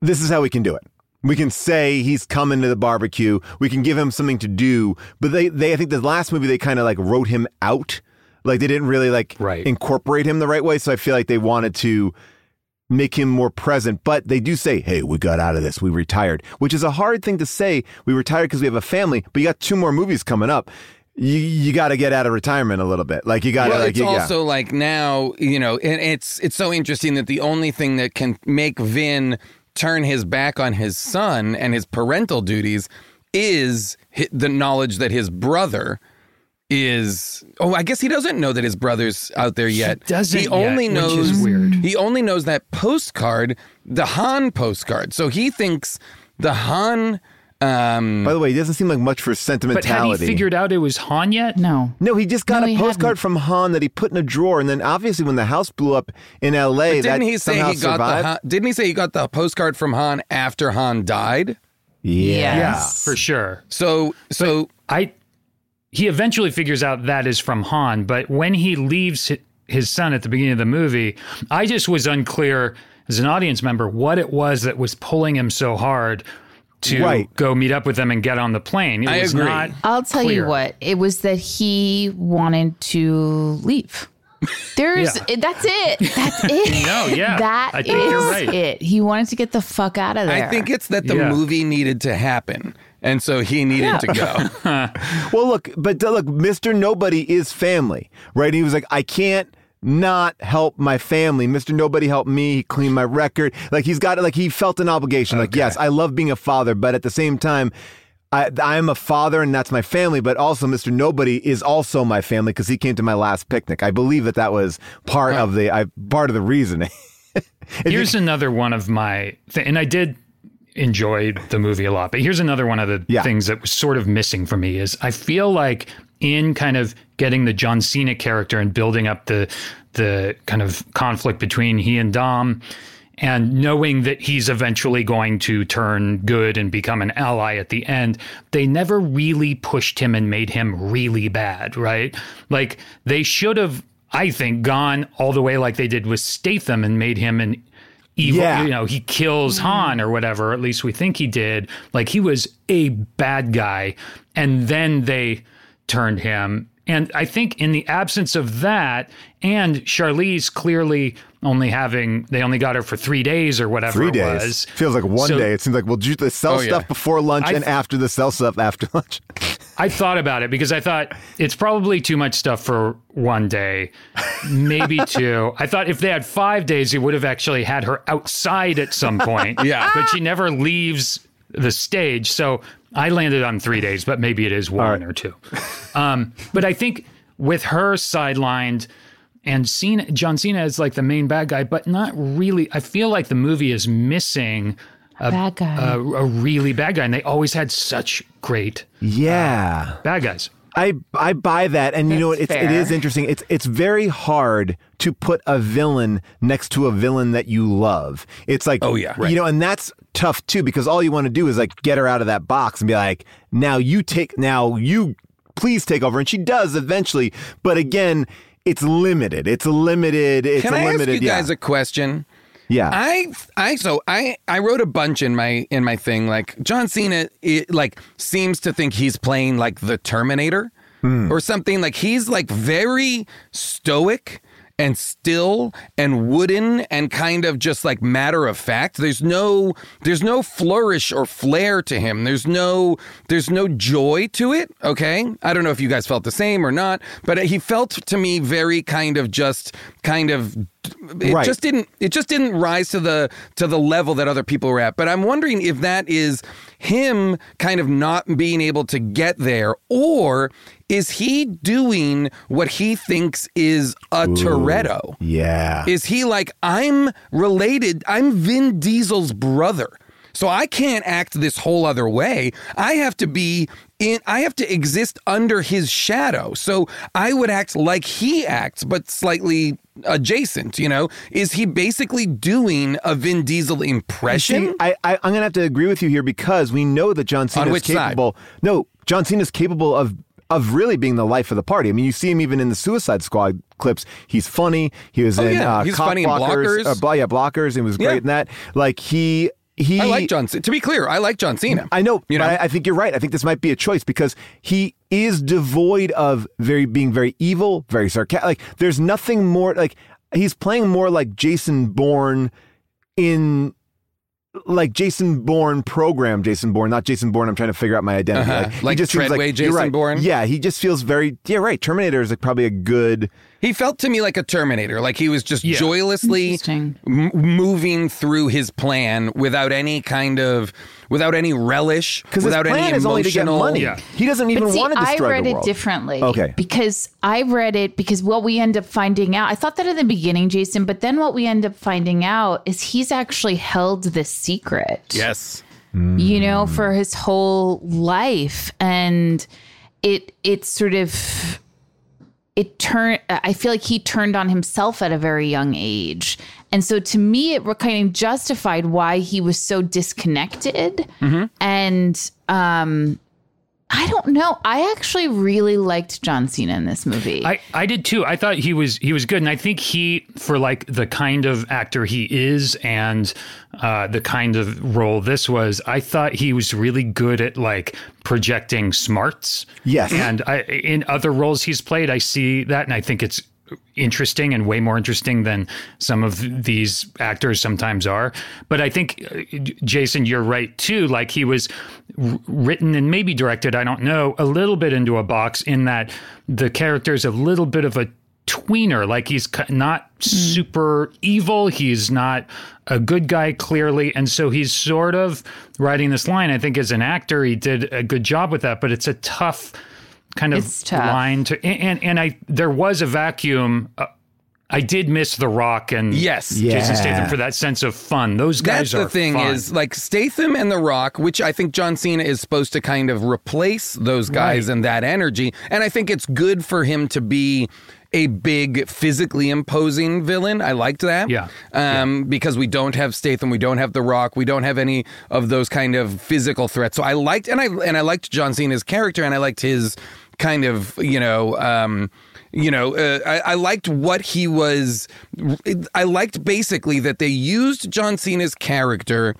"This is how we can do it. We can say he's coming to the barbecue. We can give him something to do." But they they I think the last movie they kind of like wrote him out, like they didn't really like
Right.
incorporate him the right way. So I feel like they wanted to make him more present. But they do say, hey, we got out of this. We retired, which is a hard thing to say. We retired because we have a family, but you got two more movies coming up. you you got to get out of retirement a little bit. Like you got to
Well,
like
it's
you, yeah.
also like now, you know, and it's it's so interesting that the only thing that can make Vin turn his back on his son and his parental duties is the knowledge that his brother is oh I guess he doesn't know that his brother's out there yet.
doesn't
He
yet,
only
which
knows
is weird.
He only knows that postcard, the Han postcard. So he thinks the Han um
By the way, he doesn't seem like much for
But had
sentimentality.
he figured out it was Han yet?
No.
no, he just got
No,
a
he
postcard
hadn't.
from Han that he put in a drawer, and then obviously when the house blew up in L.A.,
didn't
that
he say
somehow
he got
survived.
the Han, didn't he say he got the postcard from Han after Han died?
yeah.
Yes.
For sure.
So so
I he eventually figures out that is from Han, but when he leaves hi- his son at the beginning of the movie, I just was unclear as an audience member what it was that was pulling him so hard to
Right.
go meet up with them and get on the plane. It
I
was
agree.
not
I'll tell
clear.
you what. It was that he wanted to leave. There's
Yeah.
that's it. That's it.
No, yeah.
That
I think you're right.
it. He wanted to get the fuck out of there.
I think it's that the
Yeah.
movie needed to happen. And so he needed to go.
Well, look, but uh, look, Mr. Nobody is family, right? He was like, I can't not help my family. Mr. Nobody helped me. He cleaned my record. Like he's got like he felt an obligation. Like, yes, I love being a father, but at the same time, I, I'm a father and that's my family, but also Mr. Nobody is also my family because he came to my last picnic. I believe that that was part of the I, part of the reasoning.
Here's another one of my th- and I did enjoy the movie a lot, but here's another one of the
Yeah.
things that was sort of missing for me is I feel like in kind of getting the John Cena character and building up the the kind of conflict between he and Dom and knowing that he's eventually going to turn good and become an ally at the end, they never really pushed him and made him really bad, right? Like they should have, I think, gone all the way like they did with Statham and made him an evil,
Yeah.
you know, he kills mm-hmm. Han or whatever, at least we think he did. Like he was a bad guy. And then they turned him. And I think in the absence of that, and Charlize clearly only having, they only got her for three days or whatever
Three
it
days
was.
feels like one
So-
day. It seems like well, do the sell
Oh, yeah.
stuff before lunch
I
and after the sell stuff after lunch.
I thought about it because I thought it's probably too much stuff for one day, maybe two. I thought if they had five days, they would have actually had her outside at some point.
Yeah.
But she never leaves the stage. So I landed on three days, but maybe it is one or two. Um, but I think with her sidelined and Cena, John Cena is like the main bad guy, but not really. I feel like the movie is missing a
bad guy.
a, a really bad guy, and they always had such great
yeah.
bad guys.
I I buy that, and you know what?
That's
It's it is interesting. It's it's very hard to put a villain next to a villain that you love. It's like
Oh, yeah.
you know, and that's tough too because all you want to do is like get her out of that box and be like, now you take now you please take over, and she does eventually, but again. It's limited. It's limited. It's
Can
a
I ask
limited.
you
yeah.
guys a question?
yeah.
I I so I I wrote a bunch in my in my thing like John Cena it, like seems to think he's playing like the Terminator hmm. or something like he's like very stoic and still and wooden and kind of just like matter of fact. There's no there's no flourish or flair to him. There's no there's no joy to it okay? I don't know if you guys felt the same or not but he felt to me very kind of just kind of it
Right.
just didn't it just didn't rise to the to the level that other people were at but i'm wondering if that is him kind of not being able to get there or is he doing what he thinks is a Toretto
yeah.
is he like i'm related i'm vin diesel's brother so i can't act this whole other way i have to be in i have to exist under his shadow so i would act like he acts but slightly adjacent you know is he basically doing a vin diesel impression
See, I, I I'm gonna have to agree with you here because we know that John Cena is
which side?
capable. No, John Cena is capable of of really being the life of the party. I mean, you see him even in the Suicide Squad clips. He's funny. He was
Oh,
in
yeah.
uh,
He's
Cop
funny in
blockers.
Blockers.
Uh, yeah, blockers. And was great
Yeah.
in that. Like he he.
i like john cena to be clear i like john cena
I know,
you know
but I, I think you're right. I think this might be a choice because he is devoid of very being very evil, very sarcastic. Like there's nothing more like he's playing more like Jason Bourne in like Jason Bourne program Jason Bourne, not Jason Bourne. I'm trying to figure out my identity.
Uh-huh.
he
Like
just
Treadway
you're
Jason
right.
Bourne?
Yeah, he just feels very yeah right. Terminator is like probably a good.
He felt to me like a Terminator, like he was just
Yeah.
joylessly m- moving through his plan without any kind of, without any relish,
Because his
without
plan
any
is only to get money.
Yeah.
He doesn't even
But see,
want to
I read
the
it differently.
Okay.
Because I read it because what we end up finding out, I thought that at the beginning, Jason, but then what we end up finding out is he's actually held this secret.
Yes.
you know, for his whole life. And it it sort of it turned I feel like he turned on himself at a very young age. And so to me it kind of justified why he was so disconnected. And um I don't know. I actually really liked John Cena in this movie.
I, I did too. I thought he was he was good, and I think he for like the kind of actor he is and uh, the kind of role this was. I thought he was really good at like projecting smarts.
Yes.
and I, in other roles he's played, I see that, and I think it's interesting and way more interesting than some of these actors sometimes are. But I think uh, Jason, you're right too. Like he was written and maybe directed, I don't know, a little bit into a box in that the character's a little bit of a tweener. Like he's not super evil. He's not a good guy, clearly. And so he's sort of writing this line. I think as an actor, he did a good job with that, but it's a tough kind of line to and, and and I there was a vacuum. Uh, I did miss The Rock and
Yes.
Yeah.
Jason Statham for that sense of fun. Those guys
That's
are
the thing
fun.
is like Statham and The Rock, which I think John Cena is supposed to kind of replace those guys
Right.
and that energy. And I think it's good for him to be a big physically imposing villain. I liked that.
Yeah.
Um, because we don't have Statham, we don't have The Rock, we don't have any of those kind of physical threats. So I liked and I and I liked John Cena's character and I liked his kind of, you know, um, you know, uh, I, I liked what he was. I liked basically that they used John Cena's character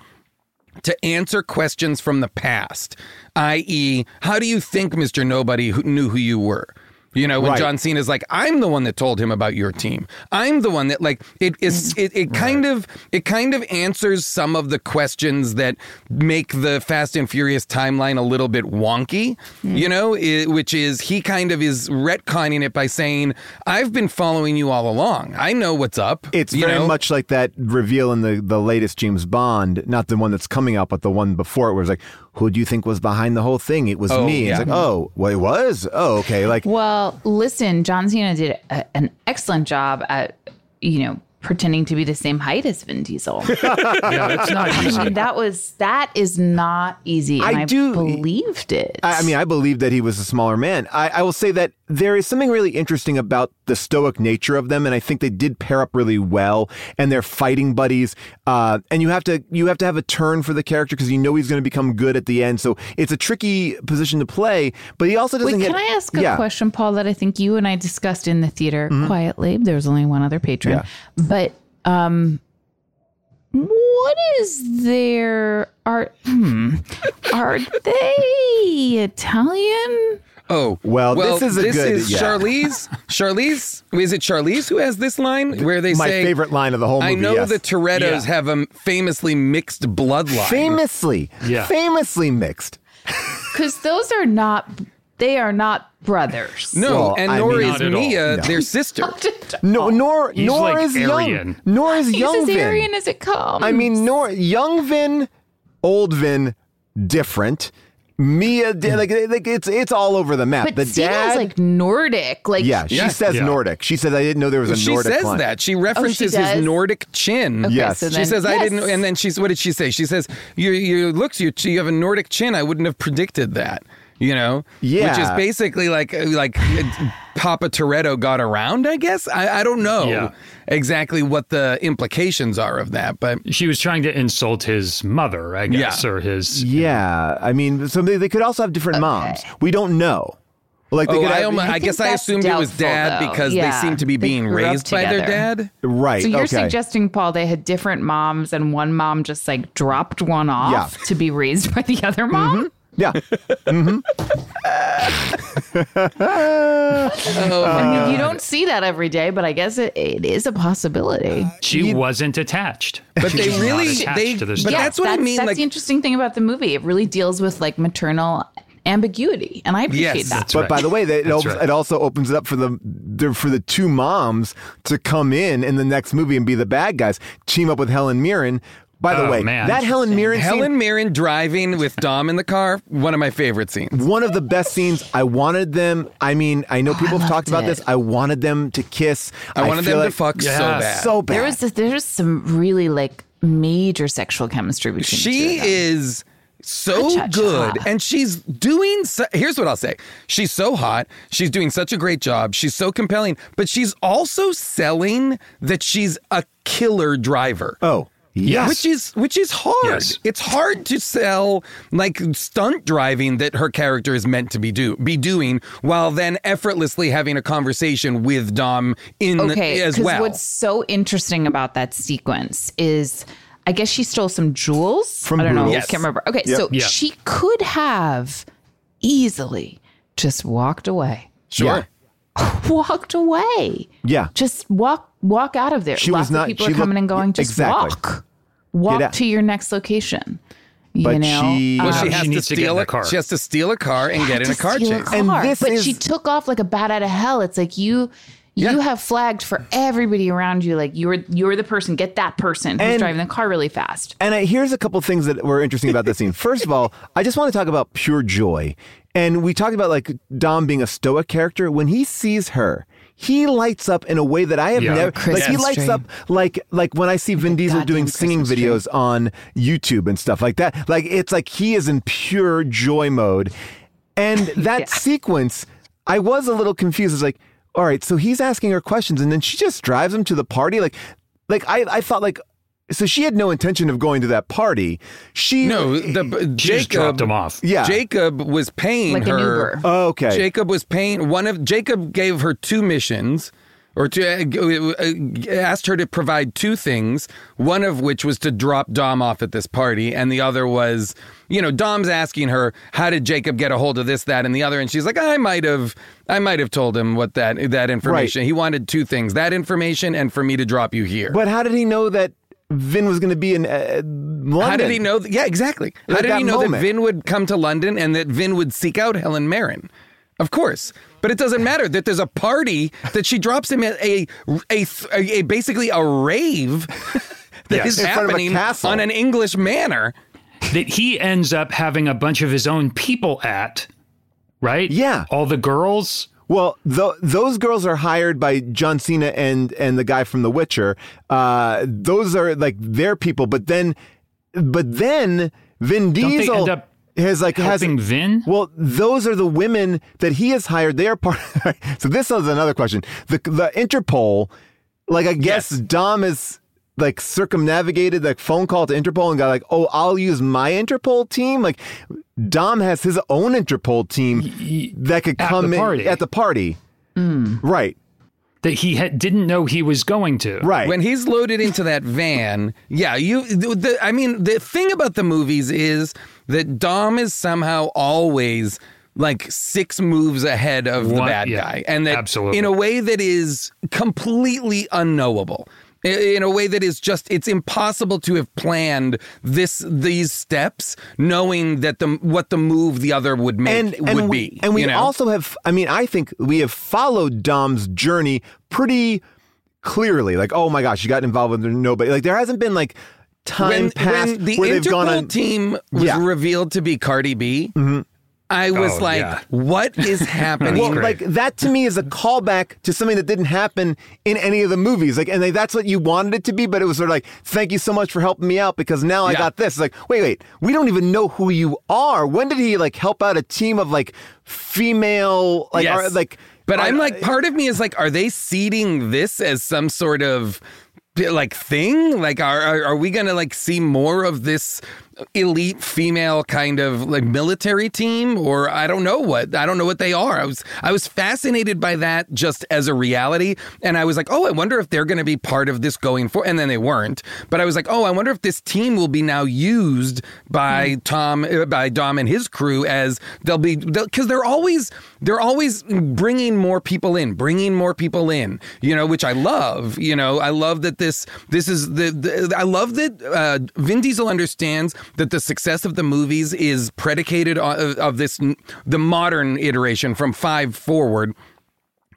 to answer questions from the past, i.e., how do you think Mr. Nobody knew who you were? You know, when
Right.
John Cena's like, I'm the one that told him about your team. I'm the one that like it is mm. it, it kind of it kind of answers some of the questions that make the Fast and Furious timeline a little bit wonky, mm. you know, i which is he kind of is retconning it by saying, I've been following you all along. I know what's up.
It's
you
very
know?
much like that reveal in the, the latest James Bond, not the one that's coming out, but the one before it, where it's like, who do you think was behind the whole thing? It was
Oh,
me.
yeah.
It's like, oh, well, it was? Oh, okay. Like,
Well, listen, John Cena did a, an excellent job at, you know, pretending to be the same height as Vin Diesel.
yeah, that's not
I
easy.
mean, that was that is not easy.
I
I,
do-
believed it.
I, I mean, I believe that he was a smaller man. I, I will say that there is something really interesting about the stoic nature of them, and I think they did pair up really well. And they're fighting buddies, uh, and you have to you have to have a turn for the character because you know he's going to become good at the end. So it's a tricky position to play. But he also doesn't
Wait,
get.
can I ask a
yeah.
question, Paul, that I think you and I discussed in the theater quietly? There was only one other patron.
Yeah.
But um what is their are hmm, are they Italian?
Oh
Well, this is a
this
good-
is
yeah.
Charlize. Charlize, is it Charlize who has this line where they
My
say, My
favorite line of the whole movie.
"I know
yes.
the Torettos
Yeah.
have a famously mixed bloodline."
famously,
Yeah.
famously mixed.
Because those are not they are not brothers.
no,
Well,
and
I
nor
mean-
is
Not at all.
Mia
No.
their sister.
No, nor
He's
nor
like
is young,
Aryan.
nor is
He's
young
as
Vin.
Aryan as it comes.
I mean, nor young Vin, old Vin, different. Mia, hmm. like, like it's it's all over the map.
but
the
Cena's
dad,
like Nordic. Like
yeah, she
Yeah.
says
Yeah.
Nordic. She says I didn't know there was a
she
Nordic She
says
line.
that she oh, references his? Nordic chin.
Okay,
Yes.
so
She
then-
says, "I didn't," and then she's. What did she say? She says, "You, you looks, you, you have a Nordic chin. I wouldn't have predicted that." You know,
Yeah.
which is basically like uh, like uh, Papa Toretto got around. I guess I, I don't know
Yeah.
exactly what the implications are of that, but
She was trying to insult his mother, I guess,
Yeah.
or his.
Yeah, I mean, so they, they could also have different moms. We don't know. Like they
oh,
could
I,
have,
almo- I guess I
that's
assumed it was dad
though.
because
Yeah.
they seem to be
They
being raised by their dad.
right.
So you're
okay.
suggesting, Paul, they had different moms and one mom just like dropped one off
Yeah.
to be raised by the other mom? Mm-hmm.
Yeah. Mm-hmm.
I mean, you don't see that every day, but I guess it, it is a possibility.
She wasn't attached.
But they really-
attached
they-
to this
but
job.
that's what I mean,
That's
like-
the interesting thing about the movie. It really deals with like maternal ambiguity, and I appreciate
Yes,
that.
that's
But
right.
by the way, that it,
That's
op-
right.
it also opens it up for the, the for the two moms to come in in the next movie and be the bad guys, team up with Helen Mirren. By the
Oh,
way,
man.
that Helen Mirren scene,
Helen Mirren driving with Dom in the car, one of my favorite scenes.
one of the best scenes. I wanted them. I mean, I know oh, people have talked about this. I wanted them to kiss.
I wanted them
feel
to
like-
fuck so
Yeah.
bad.
so bad.
There was this, there's some really like major sexual chemistry between the two
she
of them.
is so
Cha-cha-cha.
good and she's doing so, here's what i'll say she's so hot she's doing such a great job she's so compelling but she's also selling that she's a killer driver
oh yes.
which is which is hard
Yes.
it's hard to sell like stunt driving that her character is meant to be do be doing while then effortlessly having a conversation with dom in
okay
as
'cause
well
what's so interesting about that sequence is i guess she stole some jewels
From
i don't know
Boodles.
i can't remember okay
Yep.
so
Yeah.
she could have easily just walked away
sure
walked away
Yeah.
just walk walk out of there
She
lots
was not-
of people
she
are coming
looked-
and going just
exactly.
walk walk
out.
to your next location you
But
know
she-
Um,
well, she
she
has to
needs to
steal
the
a
car.
She has to steal a car and get in a car
steal
chase.
car.
And this
but
is-
she took off like a bat out of hell. It's like you you
Yeah.
have flagged for everybody around you. Like you're you're the person. Get that person who's
And-
driving the car really fast.
And I, here's a couple things that were interesting about this scene. First of all, I just want to talk about pure joy. And we talked about like Dom being a stoic character. When he sees her, he lights up in a way that I have
Yeah.
never. Like he lights
tree.
up like like when I see Vin Diesel doing singing
Christmas tree.
videos on YouTube and stuff like that. Like it's like he is in pure joy mode. And that
Yeah.
sequence, I was a little confused. It's like, all right, so he's asking her questions, and then she just drives him to the party. Like, like I, I thought like. So she had no intention of going to that party. She
No, the
She just dropped him off.
Yeah.
Jacob was paying
Like an
her.
Uber.
Oh, okay.
Jacob was paying one of Jacob gave her two missions or to uh, uh, asked her to provide two things, one of which was to drop Dom off at this party and the other was, you know, Dom's asking her, "How did Jacob get a hold of this that and the other?" and she's like, "I might have I might have told him what that that information. Right. He wanted two things, that information and for me to drop you here."
But how did he know that Vin was going to be in uh, London?
How did he know? Th- yeah, exactly. How
Like
did he know
moment.
that Vin would come to London and that Vin would seek out Helen Mirren? Of course, but it doesn't matter that there's a party that she drops him at a a, a, a basically a rave that
Yes.
is
In front of a
happening on an English manor.
that he ends up having a bunch of his own people at, right?
Yeah.
All the girls.
Well, th- those girls are hired by John Cena and and the guy from The Witcher. Uh, those are like their people. But then, but then Vin Diesel
end up
has like has
Vin?
Well, those are the women that he has hired. They are part. so this is another question. The the Interpol, like I guess
Yes.
Dom is like circumnavigated that phone call to Interpol and got like, oh, I'll use my Interpol team. Like Dom has his own Interpol team that could come
the
in at the party. Hmm. Right,
that he had, didn't know he was going to.
right.
When he's loaded into that van, yeah, you. The, the- I mean, the thing about the movies is that Dom is somehow always like six moves ahead of the bad
yeah,
guy, and that
absolutely.
in a way that is completely unknowable. In a way that is just, it's impossible to have planned this these steps, knowing that the what the move the other would make
and, and
would
we,
be.
And we
know?
also have, I mean, I think we have followed Dom's journey pretty clearly. Like, oh my gosh, you got involved with nobody. Like, there hasn't been like time
when,
passed
when the
where they've
Interpol
gone on.
team was
Yeah. Mm-hmm.
revealed to be Cardi B, I was
Oh,
like,
yeah.
"What is happening?"
well,
great.
like that to me is a callback to something that didn't happen in any of the movies. Like, and they, that's what you wanted it to be, but it was sort of like, "Thank you so much for helping me out because now I got this." It's like, wait, wait, we don't even know who you are. When did he like help out a team of like female, like,
Yes.
are, like?
but
are-
I'm like, part of me is like, are they seeding this as some sort of like thing? Like, are are, are we gonna like see more of this elite female kind of like military team, or I don't know what I don't know what they are. I was I was fascinated by that just as a reality, and I was like, oh, I wonder if they're going to be part of this going forward. And then they weren't, but I was like, oh, I wonder if this team will be now used by Tom uh, by Dom and his crew as they'll be because they're always they're always bringing more people in, bringing more people in. You know, which I love. You know, I love that this this is the, the I love that uh, Vin Diesel understands that the success of the movies is predicated on of, of this the modern iteration from five forward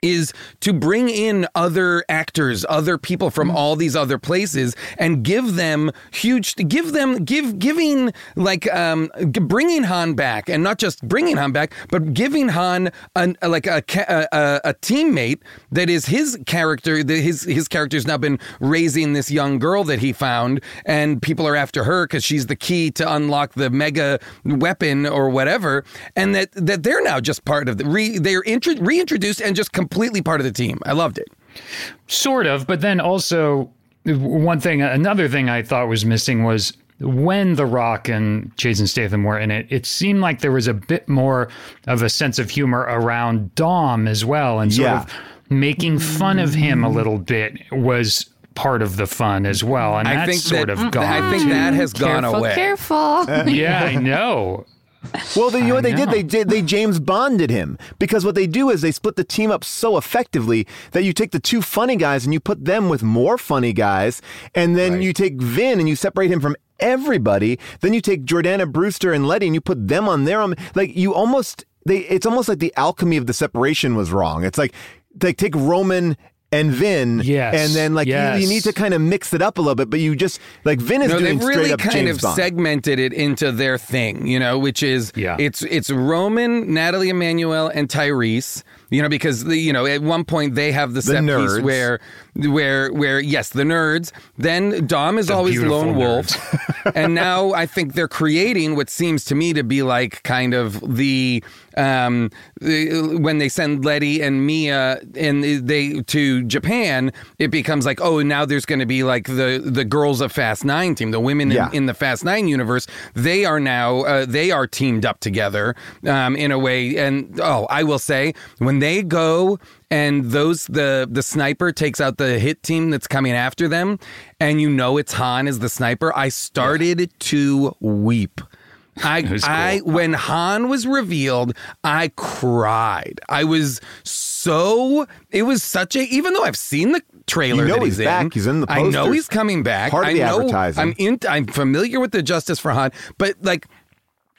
is to bring in other actors, other people from all these other places, and give them huge, give them, give, giving like, um, bringing Han back, and not just bringing Han back, but giving Han an, like a, a, a, a teammate that is his character. That his his character's now been raising this young girl that he found, and people are after her because she's the key to unlock the mega weapon or whatever, and that that they're now just part of the re, they're intro, reintroduced and just completely part of the team. I loved it.
Sort of, but then also one thing, another thing I thought was missing was when The Rock and Jason Statham were in it, it seemed like there was a bit more of a sense of humor around Dom as well, and sort
Yeah.
of making fun of him a little bit was part of the fun as well, and
I
that's
think
sort
that,
of gone.
I think that has gone
careful,
away.
careful.
yeah, I know.
Well, they, you know what they did? They did. They James Bonded him because what they do is they split the team up so effectively that you take the two funny guys and you put them with more funny guys, and then you take Vin and you separate him from everybody. Then you take Jordana Brewster and Letty and you put them on their own. Like you almost they. It's almost like the alchemy of the separation was wrong. It's like like take Roman. And Vin,
Yes,
and then like you, you need to kind of mix it up a little bit, but you just like Vin is
No,
doing
they've really
up
kind
James
of
Bond.
segmented it into their thing, you know, which is
Yeah.
it's it's Roman, Nathalie Emmanuel, and Tyrese. You know, because the, you know at one point they have the, set
nerds.
piece where where where yes, the nerds. Then Dom is always
beautiful
lone wolf, and now I think they're creating what seems to me to be like kind of the um the- when they send Letty and Mia and they to Japan, it becomes like oh now there's going to be like the the girls of Fast Nine team, the women
Yeah.
in, in the Fast Nine universe. They are now uh, they are teamed up together um, in a way. And oh, I will say when they go and those the the sniper takes out the hit team that's coming after them, and you know it's Han as the sniper. I started to weep. I,
cool.
I when Han was revealed, I cried. I was so it was such a even though I've seen the trailer
You know
that
he's
he's,
back.
in.
He's in the
I know he's coming back.
Part of
I
the
know
advertising.
I'm in, I'm familiar with the Justice for Han, but like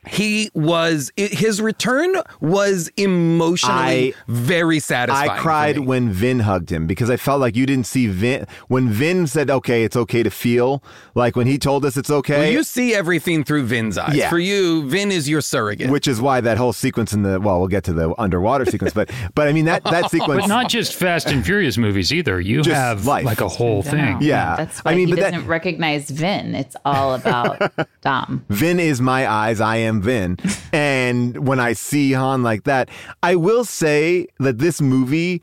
he was his return was emotionally
I-
very satisfying.
I cried when Vin hugged him because I felt like you didn't see Vin when Vin said, "Okay, it's okay to feel." Like when he told us it's okay,
Well, you see everything through Vin's eyes.
Yeah.
For you, Vin is your surrogate.
which is why that whole sequence in the well, we'll get to the underwater sequence, but but I mean that that sequence.
But not just Fast and Furious movies either. You
Just
have
life.
like a whole thing.
Yeah.
That's
I
why
mean,
he
but
doesn't recognize Vin. It's all about Dom.
Vin is my eyes, I am Vin. and when I see Han like that, I will say that this movie,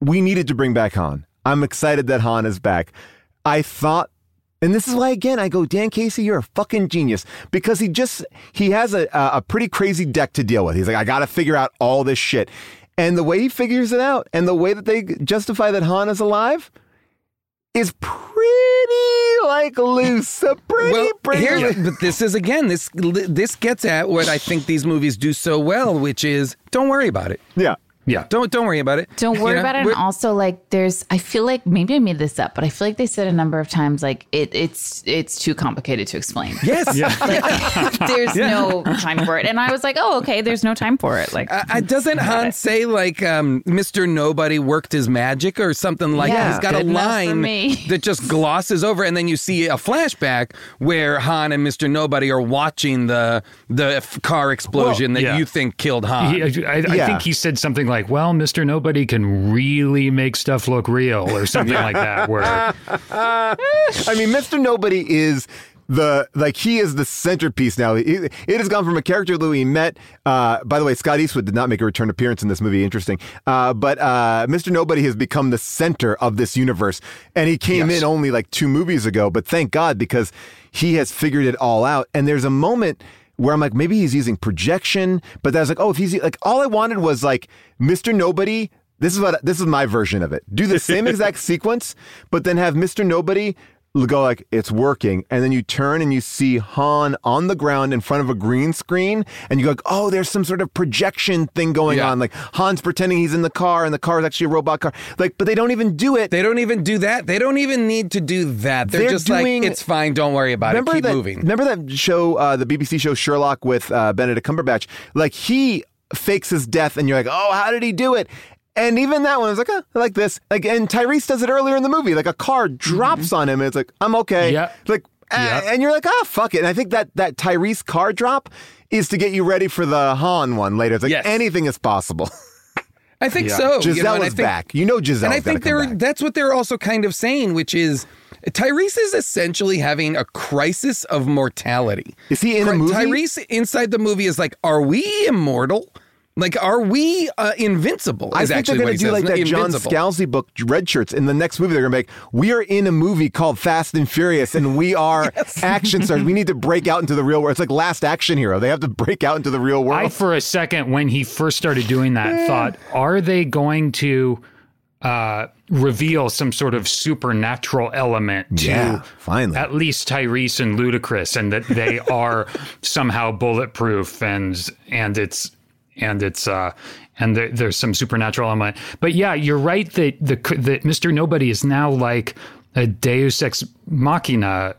we needed to bring back Han. I'm excited that Han is back. I thought, and this is why, again, I go, Dan Casey, you're a fucking genius because he just, he has a, a a pretty crazy deck to deal with. He's like, I got to figure out all this shit. And the way he figures it out and the way that they justify that Han is alive is pretty like loose. A pretty,
well,
pretty
here, but this is again this this gets at what I think these movies do so well, which is don't worry about it.
Yeah.
Yeah.
Don't don't worry about it.
Don't worry
You know,
about it. And
we're-
also, like, there's, I feel like maybe I made this up, but I feel like they said a number of times, like, it, it's it's too complicated to explain.
Yes.
Like, there's no time for it. And I was like, oh, okay, there's no time for it. Like,
Uh, uh, doesn't Han say like um, Mr. Nobody worked his magic or something like that?
Yeah,
He's got a
good enough
line
me.
that just glosses over, and then you see a flashback where Han and Mr. Nobody are watching the the f- car explosion that
yeah.
you think killed Han.
He, I, I
Yeah.
think he said something like, "Well, Mister Nobody can really make stuff look real," or something like that. Where
I mean, Mr. Nobody is the like he is the centerpiece now. It, it has gone from a character that we met. Uh, by the way, Scott Eastwood did not make a return appearance in this movie. Interesting, uh, but uh, Mr. Nobody has become the center of this universe, and he came
Yes.
in only like two movies ago. But thank God because he has figured it all out. And there's a moment where I'm like, maybe he's using projection, but then I was like, oh, if he's like, all I wanted was like Mr. Nobody. This is what this is my version of it. Do the same exact sequence, but then have Mr. Nobody go like it's working, and then you turn and you see Han on the ground in front of a green screen, and you go, like, oh, there's some sort of projection thing going
Yeah.
on. Like Han's pretending he's in the car, and the car is actually a robot car. Like, but they don't even do it.
They don't even do that. They don't even need to do that. They're,
They're
just
doing-
like, it's fine. Don't worry about it. Keep
that,
moving.
Remember that show, uh, the BBC show Sherlock with uh, Benedict Cumberbatch? Like he fakes his death, and you're like, oh, how did he do it? And even that one, I was like, oh, I like this. Like, and Tyrese does it earlier in the movie. Like a car drops on him, and it's like, I'm okay.
Yeah.
Like, ah, and you're like, ah, fuck it. And I think that that Tyrese car drop is to get you ready for the Han one later. It's like
Yes.
anything is possible.
I think so.
Giselle
you know,
is
think-
back. You know Giselle.
and I think they're that's what they're also kind of saying, which is Tyrese is essentially having a crisis of mortality.
Is he in a movie?
Tyrese inside the movie is like, are we immortal? Like, are we uh, invincible?
I think they're going to do
says,
like that John
invincible.
Scalzi book, Red Shirts. In the next movie, they're going to make, we are in a movie called Fast and Furious, and we are action stars. We need to break out into the real world. It's like Last Action Hero. They have to break out into the real world.
I, for a second, when he first started doing that, thought, are they going to uh, reveal some sort of supernatural element to
Yeah, finally.
at least Tyrese and Ludacris, and that they are somehow bulletproof and and it's and it's uh and there, there's some supernatural element. But yeah, you're right that the that Mr. Nobody is now like a Deus ex machina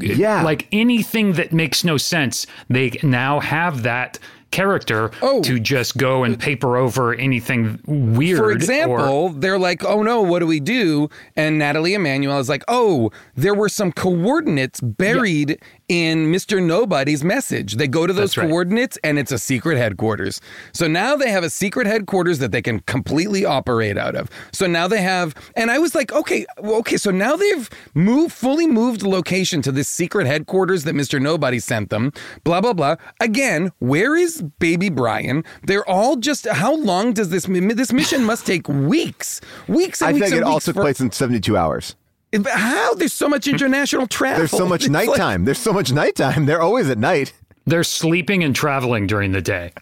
yeah.
like anything that makes no sense, they now have that character
Oh.
to just go and paper over anything weird.
For
or-
example, they're like, oh no, what do we do? And Nathalie Emmanuel is like, oh, there were some coordinates buried in Mr. Nobody's message. They go to those
right.
coordinates and it's a secret headquarters. So now they have a secret headquarters that they can completely operate out of. So now they have, and I was like, okay, okay, so now they've moved, fully moved location to this secret headquarters that Mr. Nobody sent them, blah, blah, blah. Again, where is baby Brian? They're all just, how long does this, this mission must take weeks, weeks and
I think it all took
for-
place in 72 hours.
How? There's so much hmm. international travel.
There's so much
It's like-
nighttime. There's so much nighttime. They're always at night.
they're sleeping and traveling during the day.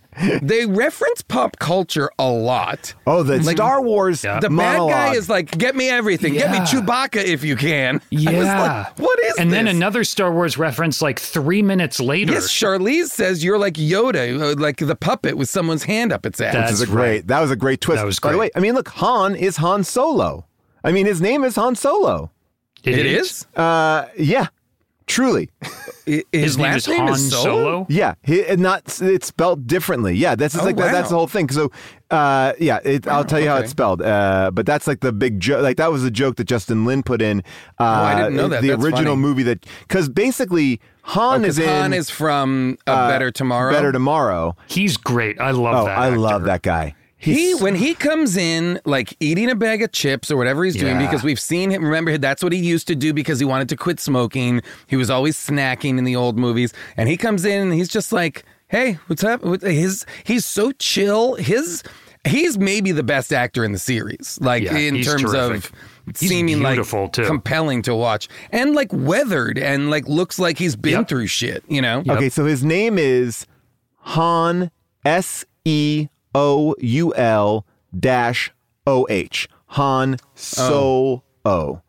they reference pop culture a lot.
Oh, the
Like,
Star Wars
Yeah.
The
monologue.
bad guy is like, get me everything. Get me Chewbacca if you can. I was
Yeah.
like, what is
And then another Star Wars reference like three minutes later.
Yes, Charlize says you're like Yoda, like the puppet with someone's hand up its ass.
That's
This is a great.
right.
That was a great twist.
That was great.
By the way. I mean, look, Han is Han Solo. I mean, his name is Han Solo.
It is?
Uh, yeah, truly.
I- His,
His name
last
is
name
Han
is Solo?
Solo.
Yeah, he, and not it's spelled differently. Yeah, that's just
Oh,
like that, that's the whole thing. So, uh, yeah, it, I'll tell you how it's spelled. Uh, but that's like the big joke. Like that was a joke that Justin Lin put in. Uh,
I didn't know that.
The
That's
original
funny.
movie that because basically Han is in
Han is from A
uh,
Better Tomorrow.
Better Tomorrow.
He's great. I love
Oh,
that.
I love that guy.
He
He's-
when he comes in like eating a bag of chips or whatever he's doing
Yeah.
because we've seen him remember that's what he used to do because he wanted to quit smoking he was always snacking in the old movies and he comes in and he's just like hey what's up What- his he's so chill his he's maybe the best actor in the series like
Yeah,
in terms
terrific.
of seeming like
too.
compelling to watch and like weathered and like looks like he's been
Yep.
through shit you know
Okay, so his name is Han S E O U L dash O H. Han So O.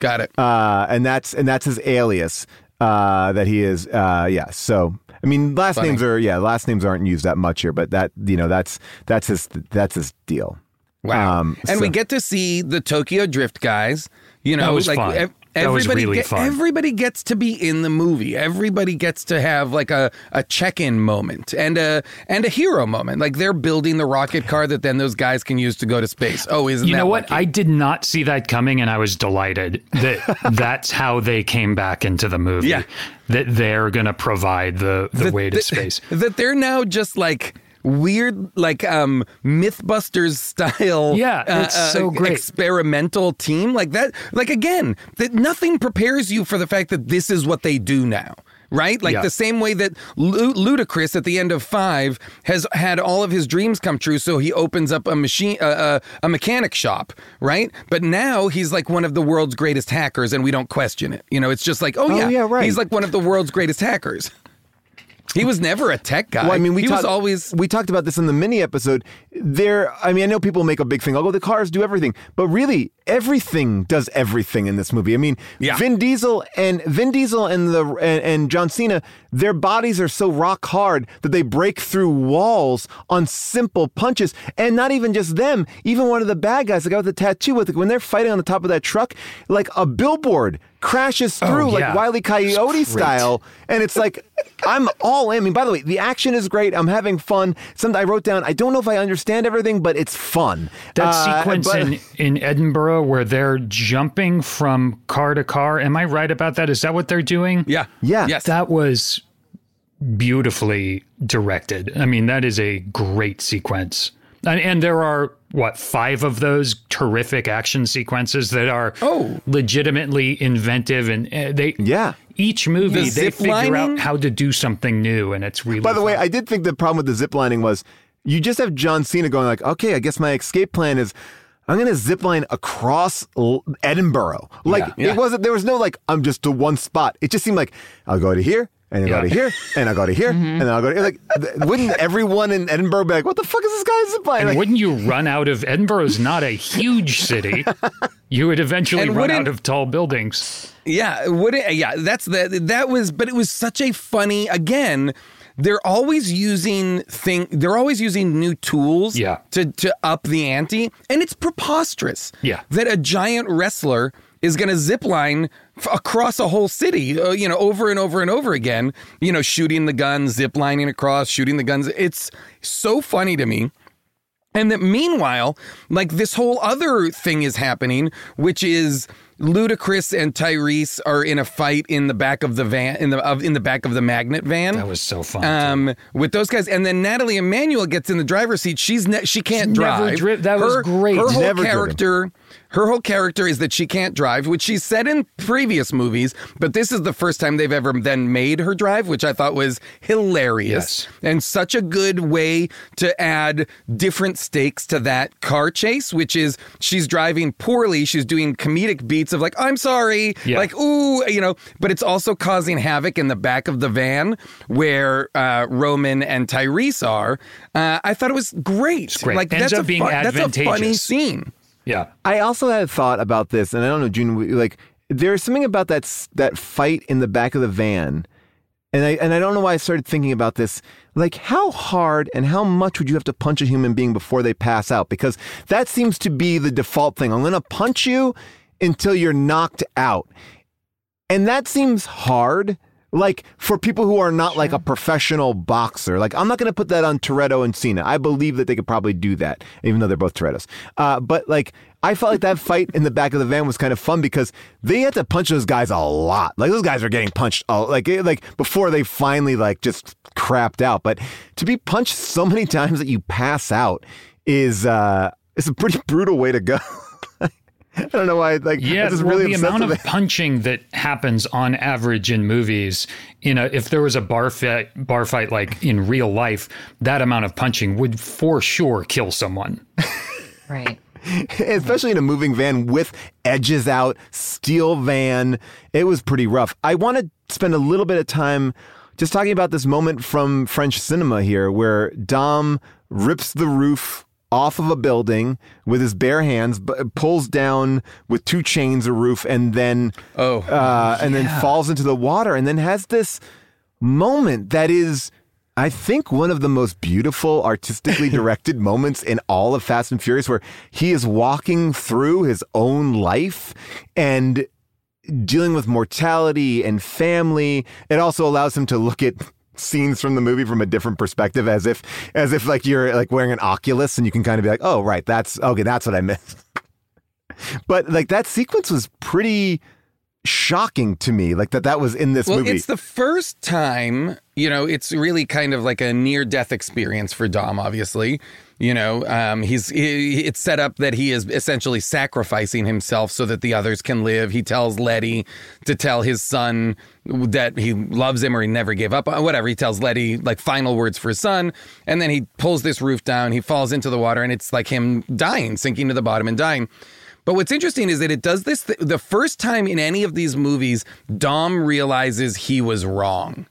got it
Uh, and that's and that's his alias. Uh, that he is. Uh, yeah. So I mean, last
Funny.
names are yeah, last names aren't used that much here, but that you know that's that's his that's his deal.
Wow.
Um,
and we get to see the Tokyo Drift guys. You know,
That was
like
fun.
Ev-
That was
everybody
really
get-
fun.
everybody gets to be in the movie. Everybody gets to have like a, a check-in moment and a and a hero moment. Like they're building the rocket car that then those guys can use to go to space. Oh, isn't
You
that
know what?
lucky?
I did not see that coming, and I was delighted that that's how they came back into the movie.
Yeah.
That they're going to provide the, the
That-
way to
that-
space.
That they're now just like weird, like um MythBusters style.
Yeah,
uh,
it's so great.
Experimental team like that. Like again, that nothing prepares you for the fact that this is what they do now. Right? Like
Yeah.
the same way that Lu- Ludacris at the end of five has had all of his dreams come true. So he opens up a machine, uh, uh, a mechanic shop, right? But now he's like one of the world's greatest hackers and we don't question it. You know, it's just like, oh,
Oh,
yeah,
yeah, right.
He's like one of the world's greatest hackers. He was never a tech guy.
Well, I mean, we
he
talked,
was always
we talked about this in the mini episode. There, I mean, I know people make a big thing. Oh, the cars do everything, but really, everything does everything in this movie. I mean,
Yeah.
Vin Diesel and Vin Diesel and the and, and John Cena, their bodies are so rock hard that they break through walls on simple punches, and not even just them. Even one of the bad guys, the guy with the tattoo, with when they're fighting on the top of that truck, like a billboard crashes through,
yeah.
like Wiley Coyote style, and it's like I'm all in. I mean, by the way, the action is great. I'm having fun. Something I wrote down. I don't know if I understand everything, but it's fun.
That
Uh,
sequence
but-
in, in Edinburgh where they're jumping from car to car. Am I right about that? Is that what they're doing?
yeah,
Yeah.
yes.
That was beautifully directed. I mean, that is a great sequence. And, and there are, what, five of those terrific action sequences that are
Oh.
legitimately inventive. And uh, they,
Yeah.
each movie,
The
they figure
lining?
out how to do something new. And it's really
By the way. I did think the problem with the zip lining was you just have John Cena going like, okay, I guess my escape plan is I'm to zip line across L- Edinburgh. Like
Yeah. Yeah.
it wasn't, there was no like, I'm just to one spot. It just seemed like I'll go to here. And I
Yeah.
go to here, and I'll go to here, and then I'll go to like. Wouldn't everyone in Edinburgh be like, "What the fuck is this guy zip lining?"
And
Like,
wouldn't you run out of Edinburgh is not a huge city. You would eventually
And
run out of tall buildings.
Yeah, would it, yeah, that's the that was, but it was such a funny. Again, they're always using thing. They're always using new tools.
Yeah.
To to up the ante, and it's preposterous.
Yeah.
That a giant wrestler is going to zip line f- across a whole city, uh, you know, over and over and over again. You know, shooting the guns, zip lining across, shooting the guns. It's so funny to me. And that meanwhile, like this whole other thing is happening, which is Ludacris and Tyrese are in a fight in the back of the van in the of, in the back of the magnet van.
That was so fun.
um, with those guys, and then Nathalie Emmanuel gets in the driver's seat. She's ne- she can't
She's
drive.
dri- that was
her,
great.
Her whole
Never driven.
Her whole character is that she can't drive, which she said in previous movies. But this is the first time they've ever then made her drive, which I thought was hilarious
Yes.
and such a good way to add different stakes to that car chase, which is she's driving poorly. She's doing comedic beats of like, I'm sorry,
Yeah.
like, ooh, you know, but it's also causing havoc in the back of the van where uh, Roman and Tyrese are. Uh, I thought it was great.
great.
Like,
Ends
that's
up
a
being
fun- That's a funny scene.
Yeah.
I also had thought about this, and I don't know, June. Like, there's something about that that fight in the back of the van, and I and I don't know why I started thinking about this. Like, how hard and how much would you have to punch a human being before they pass out? Because that seems to be the default thing. I'm going to punch you until you're knocked out, and that seems hard. Like for people who are not like a professional boxer, like I'm not going to put that on Toretto and Cena. I believe that they could probably do that, even though they're both Torettos. Uh, but like, I felt like that fight in the back of the van was kind of fun because they had to punch those guys a lot. Like those guys are getting punched, all, like eh, like before they finally like just crapped out. But to be punched so many times that you pass out is uh, is a pretty brutal way to go. I don't know why. Like,
Yeah,
I'm
well,
really
the amount of punching that happens on average in movies, you know, if there was a bar fight, bar fight like in real life, that amount of punching would for sure kill someone.
Right.
especially in a moving van with edges out, steel van. It was pretty rough. I want to spend a little bit of time just talking about this moment from French cinema here where Dom rips the roof off of a building with his bare hands, but pulls down with two chains a roof and then
Oh,
uh, and then falls into the water and then has this moment that is I think one of the most beautiful artistically directed moments in all of Fast and Furious where he is walking through his own life and dealing with mortality and family. It also allows him to look at scenes from the movie from a different perspective as if as if like you're like wearing an Oculus and you can kind of be like, "Oh, right, that's okay, that's what I missed." but like that sequence was pretty shocking to me like that that was in this
well,
movie
it's the first time you know, it's really kind of like a near death experience for Dom, obviously. You know, um, he's he, it's set up that he is essentially sacrificing himself so that the others can live. He tells Letty to tell his son that he loves him or he never gave up. uh, Whatever he tells Letty, like final words for his son, and then he pulls this roof down. He falls into the water, and it's like him dying, sinking to the bottom and dying. But what's interesting is that it does this th- the first time in any of these movies, Dom realizes he was wrong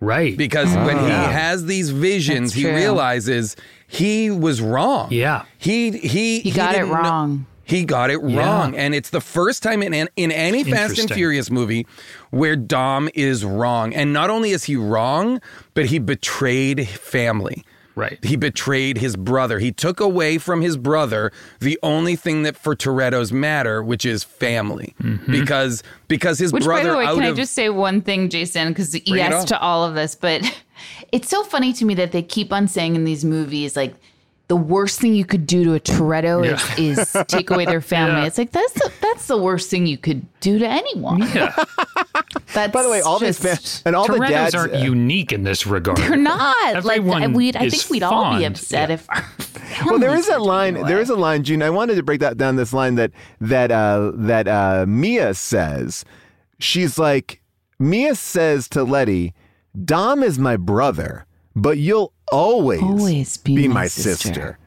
Right.
because when he
ah.
has these visions, he realizes he was wrong.
Yeah.
he he
He got it
didn't know-
wrong.
he got it
Yeah.
wrong, and it's the first time in in any Fast and Furious movie where Dom is wrong, and not only is he wrong, but he betrayed family.
Right.
He betrayed his brother. He took away from his brother the only thing that for Toretto's matter, which is family, mm-hmm. because because his
Which,
brother
by the way,
out
can I just say one thing, Jason? Because yes to all of this, but it's so funny to me that they keep on saying in these movies, like, the worst thing you could do to a Toretto is, is take away their family.
Yeah.
It's like that's the, that's the worst thing you could do to anyone.
Yeah.
That's
By the way, all these
just-
fa- and all the
Torettos
dads
aren't unique in this regard.
they're not
Everyone
like we'd. I
is
think we'd all be
fond.
upset
Yeah.
if. Our
Well, there is families
a
line.
taken
There
away.
is a line, June. I wanted to break that down. This line that that uh, that uh, Mia says. She's like, Mia says to Letty, "Dom is my brother, but you'll always
Always be
my,
my
sister."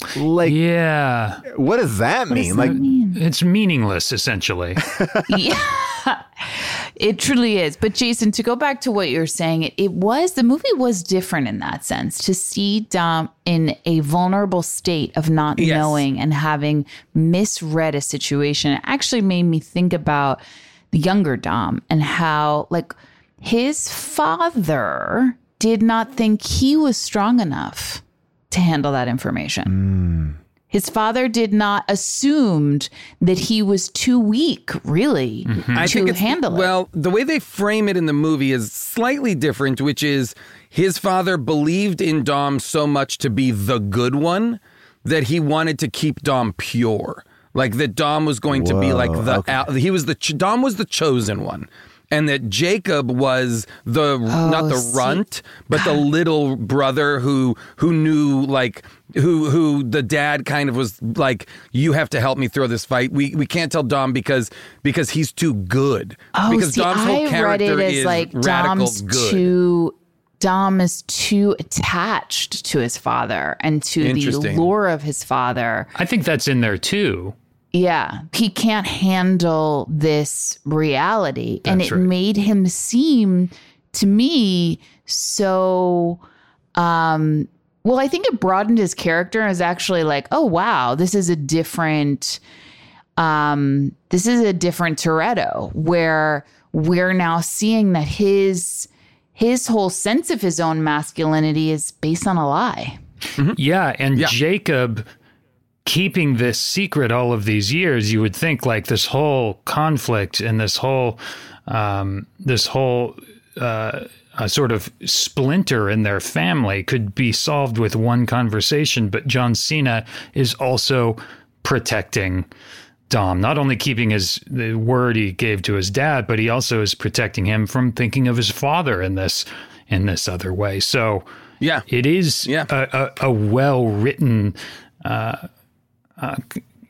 sister.
Like,
Yeah.
what does that mean? like,
It's meaningless, essentially.
yeah it truly is. But jason to go back to what you're saying it, it was the movie was different in that sense. To see dom in a vulnerable state of not
Yes.
knowing and having misread a situation it actually made me think about the younger dom and how like his father did not think he was strong enough to handle that information hmm. His father did not assumed that he was too weak, really, mm-hmm.
I
to
think
handle it.
Well, the way they frame it in the movie is slightly different, which is his father believed in Dom so much to be the good one that he wanted to keep Dom pure. Like that Dom was going to be like the al- he was the ch- Dom was the chosen one. And that Jacob was the oh, not the
Oh, see-
runt, but the little brother who who knew like who who the dad kind of was like you have to help me throw this fight. We we can't tell Dom because because he's too good.
oh,
because
see,
Dom's whole
I read it as
is
like
radical
Dom's
good.
too. Dom is too attached to his father and to the
Interesting.
lore of his father.
I think that's in there too.
Yeah, he can't handle this reality. and it
right.
made him seem to me so um well, I think it broadened his character and was actually like, oh wow, this is a different um this is a different Toretto where we're now seeing that his his whole sense of his own masculinity is based on a lie.
Yeah, and
Yeah.
Jacob keeping this secret all of these years, you would think like this whole conflict and this whole um, this whole uh, sort of splinter in their family could be solved with one conversation. But John Cena is also protecting Dom, not only keeping his the word he gave to his dad, but he also is protecting him from thinking of his father in this in this other way. So
Yeah.
it is
Yeah.
a, a, a well written, uh, uh,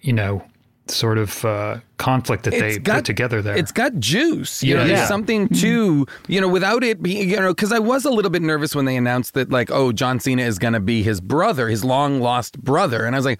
you know, sort of uh, conflict that they put together there.
It's got juice. You know, there's
Yeah.
something to, you know, without it being, you know, because I was a little bit nervous when they announced that, like, oh, John Cena is going to be his brother, his long lost brother. And I was like,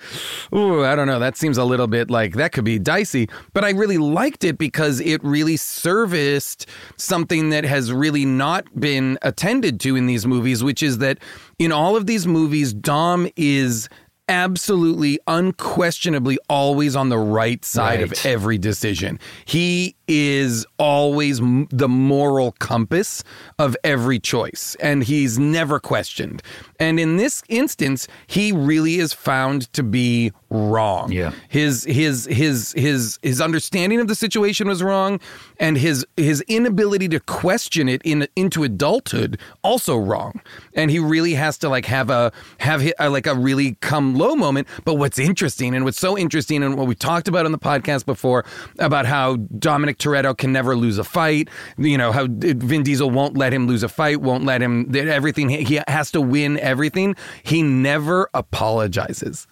ooh, I don't know. That seems a little bit like that could be dicey. But I really liked it because it really serviced something that has really not been attended to in these movies, which is that in all of these movies, Dom is absolutely unquestionably always on the right side of every decision. He is always m- the moral compass of every choice, and he's never questioned. And in this instance, he really is found to be wrong.
Yeah.
His his his his his understanding of the situation was wrong, and his his inability to question it in into adulthood also wrong. And he really has to like have a have like a really come low moment. But what's interesting and what's so interesting and what we talked about on the podcast before about how Dominic Toretto can never lose a fight, you know, how uh, Vin Diesel won't let him lose a fight, won't let him everything he has to win everything. He never apologizes.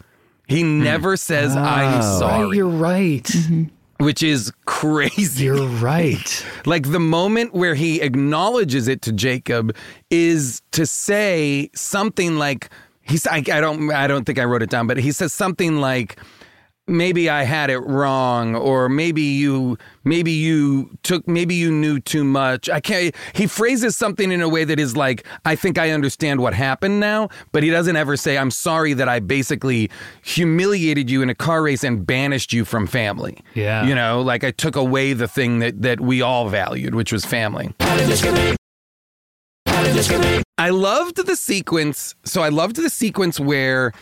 He hmm. never says I'm ah. sorry,
You're right. Mm-hmm.
which is crazy.
You're right.
Like the moment where he acknowledges it to Jacob is to say something like he's I, I don't I don't think I wrote it down, but he says something like maybe I had it wrong or maybe you maybe you took maybe you knew too much. I can't he phrases something in a way that is like I think I understand what happened now, but he doesn't ever say I'm sorry that I basically humiliated you in a car race and banished you from family.
Yeah.
You know, like I took away the thing that that we all valued, which was family. I loved the sequence. So I loved the sequence where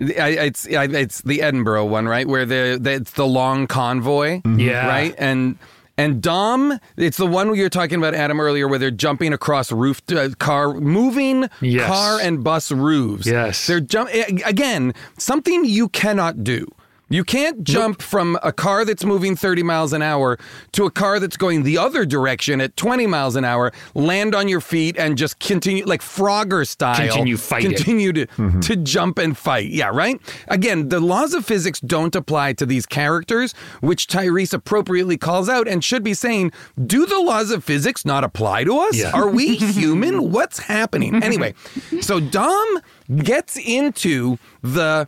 I, it's I, it's the Edinburgh one, right? Where the, the it's the long convoy,
Yeah.
right? And and Dom, it's the one where you're talking about Adam earlier, where they're jumping across roof uh, car, moving
Yes.
car and bus roofs.
Yes.
they're jump again. Something you cannot do. You can't jump from a car that's moving 30 miles an hour to a car that's going the other direction at 20 miles an hour, land on your feet and just continue like Frogger style.
Continue fighting.
Continue to, mm-hmm. to jump and fight. Yeah, right? Again, the laws of physics don't apply to these characters, which Tyrese appropriately calls out and should be saying, do the laws of physics not apply to us?
Yeah.
Are we human? What's happening? Anyway, so Dom gets into the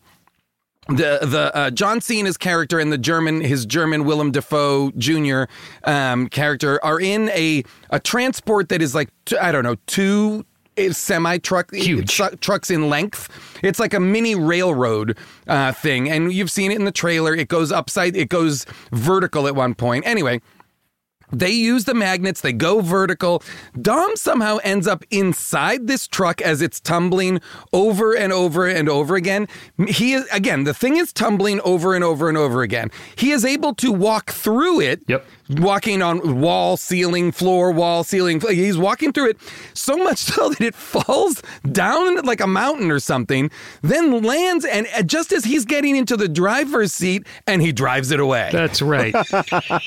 the the uh, John Cena's character and the German his German Willem Dafoe Jr. Um, character are in a a transport that is like t- I don't know two semi truck
Huge.
trucks in length. It's like a mini railroad uh, thing, and you've seen it in the trailer. It goes upside, it goes vertical at one point. Anyway. They use the magnets, they go vertical. Dom somehow ends up inside this truck as it's tumbling over and over and over again. He is, again, the thing is tumbling over and over and over again. He is able to walk through it.
Yep.
Walking on wall, ceiling, floor, wall, ceiling. He's walking through it so much so that it falls down like a mountain or something, then lands, and uh, just as he's getting into the driver's seat, and he drives it away.
That's right.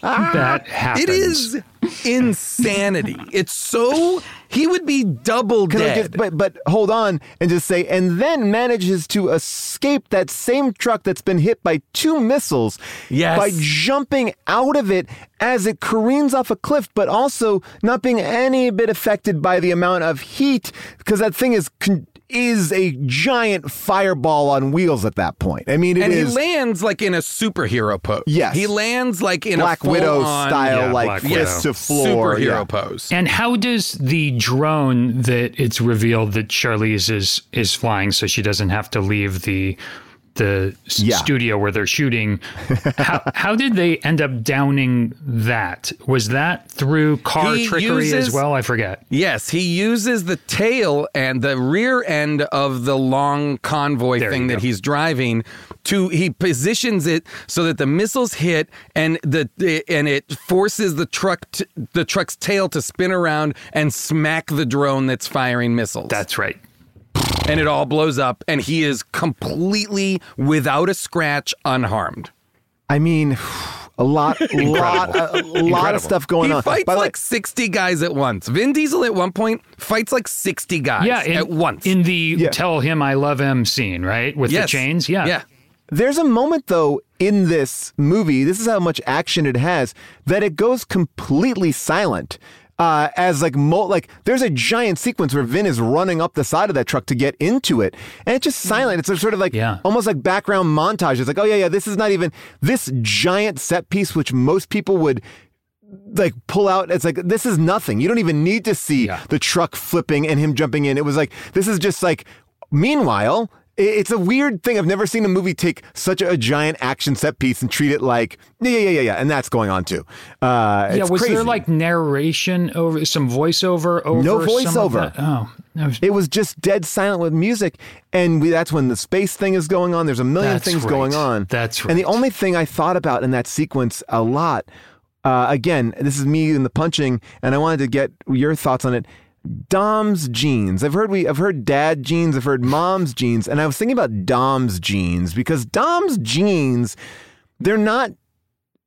that happens.
It is insanity. It's so he would be double dead.
just, but but hold on and just say, and then manages to escape that same truck that's been hit by two missiles
Yes.
by jumping out of it as it careens off a cliff, but also not being any bit affected by the amount of heat because that thing is con- is a giant fireball on wheels at that point. I mean, it
and
is
he lands like in a superhero pose.
Yes.
he lands like in a
Black
a
Widow
full-on
style,
Yeah,
like
Black
fist
Widow.
to floor.
superhero
yeah.
pose.
And how does the drone that it's revealed that Charlize is is flying, so she doesn't have to leave the the
Yeah.
studio where they're shooting? how, how did they end up downing that? Was that through car
He
trickery
uses-
as well? I forget.
Yes, he uses the tail and the rear end of the long convoy
There
thing that
go.
he's driving to he positions it so that the missiles hit and the and it forces the truck to, the truck's tail to spin around and smack the drone that's firing missiles.
That's right.
And it all blows up and he is completely without a scratch unharmed.
I mean, a lot, lot, uh, a, a lot of stuff going
he
on.
He fights
By the way-
like 60 guys at once. Vin Diesel at one point fights like 60 guys
Yeah, in,
at once.
in the
Yeah.
"Tell him I love him" scene, right, with
yes.
the chains. Yeah,
Yeah.
There's a moment though in this movie, this is how much action it has, that it goes completely silent. Uh, as like mo- like there's a giant sequence where Vin is running up the side of that truck to get into it, and it's just silent. It's a sort of like
Yeah.
almost like background montage. It's like, oh yeah, yeah, this is not even this giant set piece, which most people would like pull out. It's like this is nothing. You don't even need to see
Yeah.
the truck flipping and him jumping in. It was like this is just like. Meanwhile, it's a weird thing. I've never seen a movie take such a giant action set piece and treat it like yeah, yeah, yeah, yeah, yeah, and that's going on too. Uh,
yeah.
it's
Was
crazy.
there like narration over some voiceover over?
No voiceover.
Oh, was-
It was just dead silent with music, and we, that's when the space thing is going on. There's a million
That's
things
right.
going on.
That's right.
And the only thing I thought about in that sequence a lot, uh, again, this is me in the punching, and I wanted to get your thoughts on it. Dom's jeans. I've heard we I've heard dad jeans, I've heard mom's jeans, and I was thinking about Dom's jeans because Dom's jeans, they're not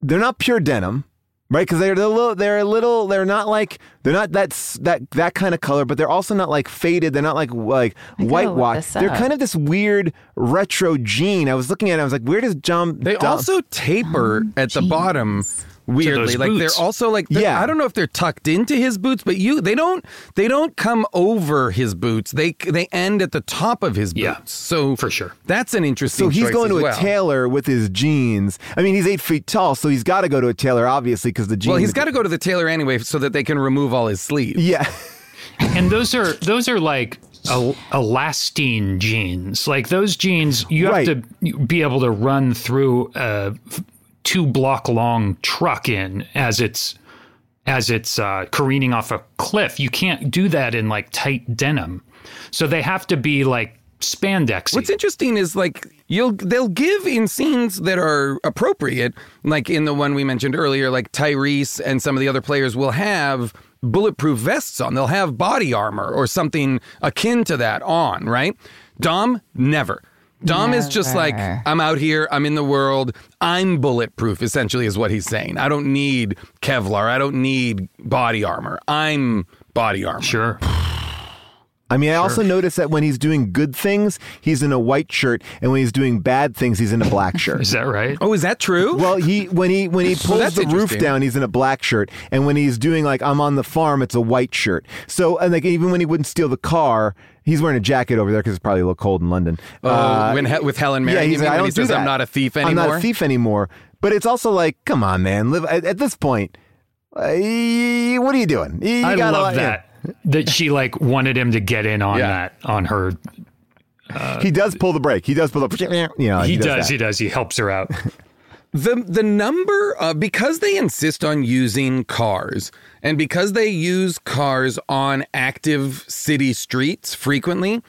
they're not pure denim. Right, because they're a little, they're a little, they're not like, they're not that that that kind of color, but they're also not like faded. They're not like like
gotta look
whitewash.
this
They're kind of this weird retro jean. I was looking at, it, I was like, where does John?
They
Dom-
also taper at the bottom weirdly.
those
Like they're also like they're-
Yeah.
I don't know if they're tucked into his boots, but you they don't they don't come over his boots. They they end at the top of his boots.
Yeah,
so
for sure.
That's an interesting
So he's going to
well.
a tailor with his jeans. I mean, he's eight feet tall, so he's got to go to a tailor, obviously, because the jeans.
Well, he's got to go to the tailor anyway so that they can remove all his sleeves.
Yeah.
and those are those are like el- elastine jeans. Like those jeans, you have to be able to run through a f- two block long truck in as it's as it's uh, careening off a cliff. You can't do that in like tight denim. So they have to be like spandex.
What's interesting is like you'll they'll give in scenes that are appropriate, like in the one we mentioned earlier, like Tyrese and some of the other players will have bulletproof vests on. They'll have body armor or something akin to that on, right? Dom never. Dom is just like I'm out here, I'm in the world, I'm bulletproof essentially is what he's saying. I don't need Kevlar, I don't need body armor. I'm body armor.
Sure.
I mean, I also notice that when he's doing good things, he's in a white shirt, and when he's doing bad things, he's in a black shirt.
Is that right?
Oh, is that true?
Well, he when he when he pulls
that's
the roof down, he's in a black shirt, and when he's doing like I'm on the farm, it's a white shirt. So and like even when he wouldn't steal the car, he's wearing a jacket over there because it's probably a little cold in London.
Oh, when he- with Helen Mirren,
yeah,
you
he's
mean
like, I
when
don't
he
do
says,
that.
"I'm not a thief anymore.
I'm not a thief anymore. But it's also like, come on, man, live at, at this point. Uh, y- what are you doing? You
I
gotta
love
let-
that. That she like wanted him to get in on
Yeah.
that on her.
He does pull the brake. He does pull the. You know,
He, does.
that.
He does. He helps her out.
The the number uh, because they insist on using cars and because they use cars on active city streets frequently,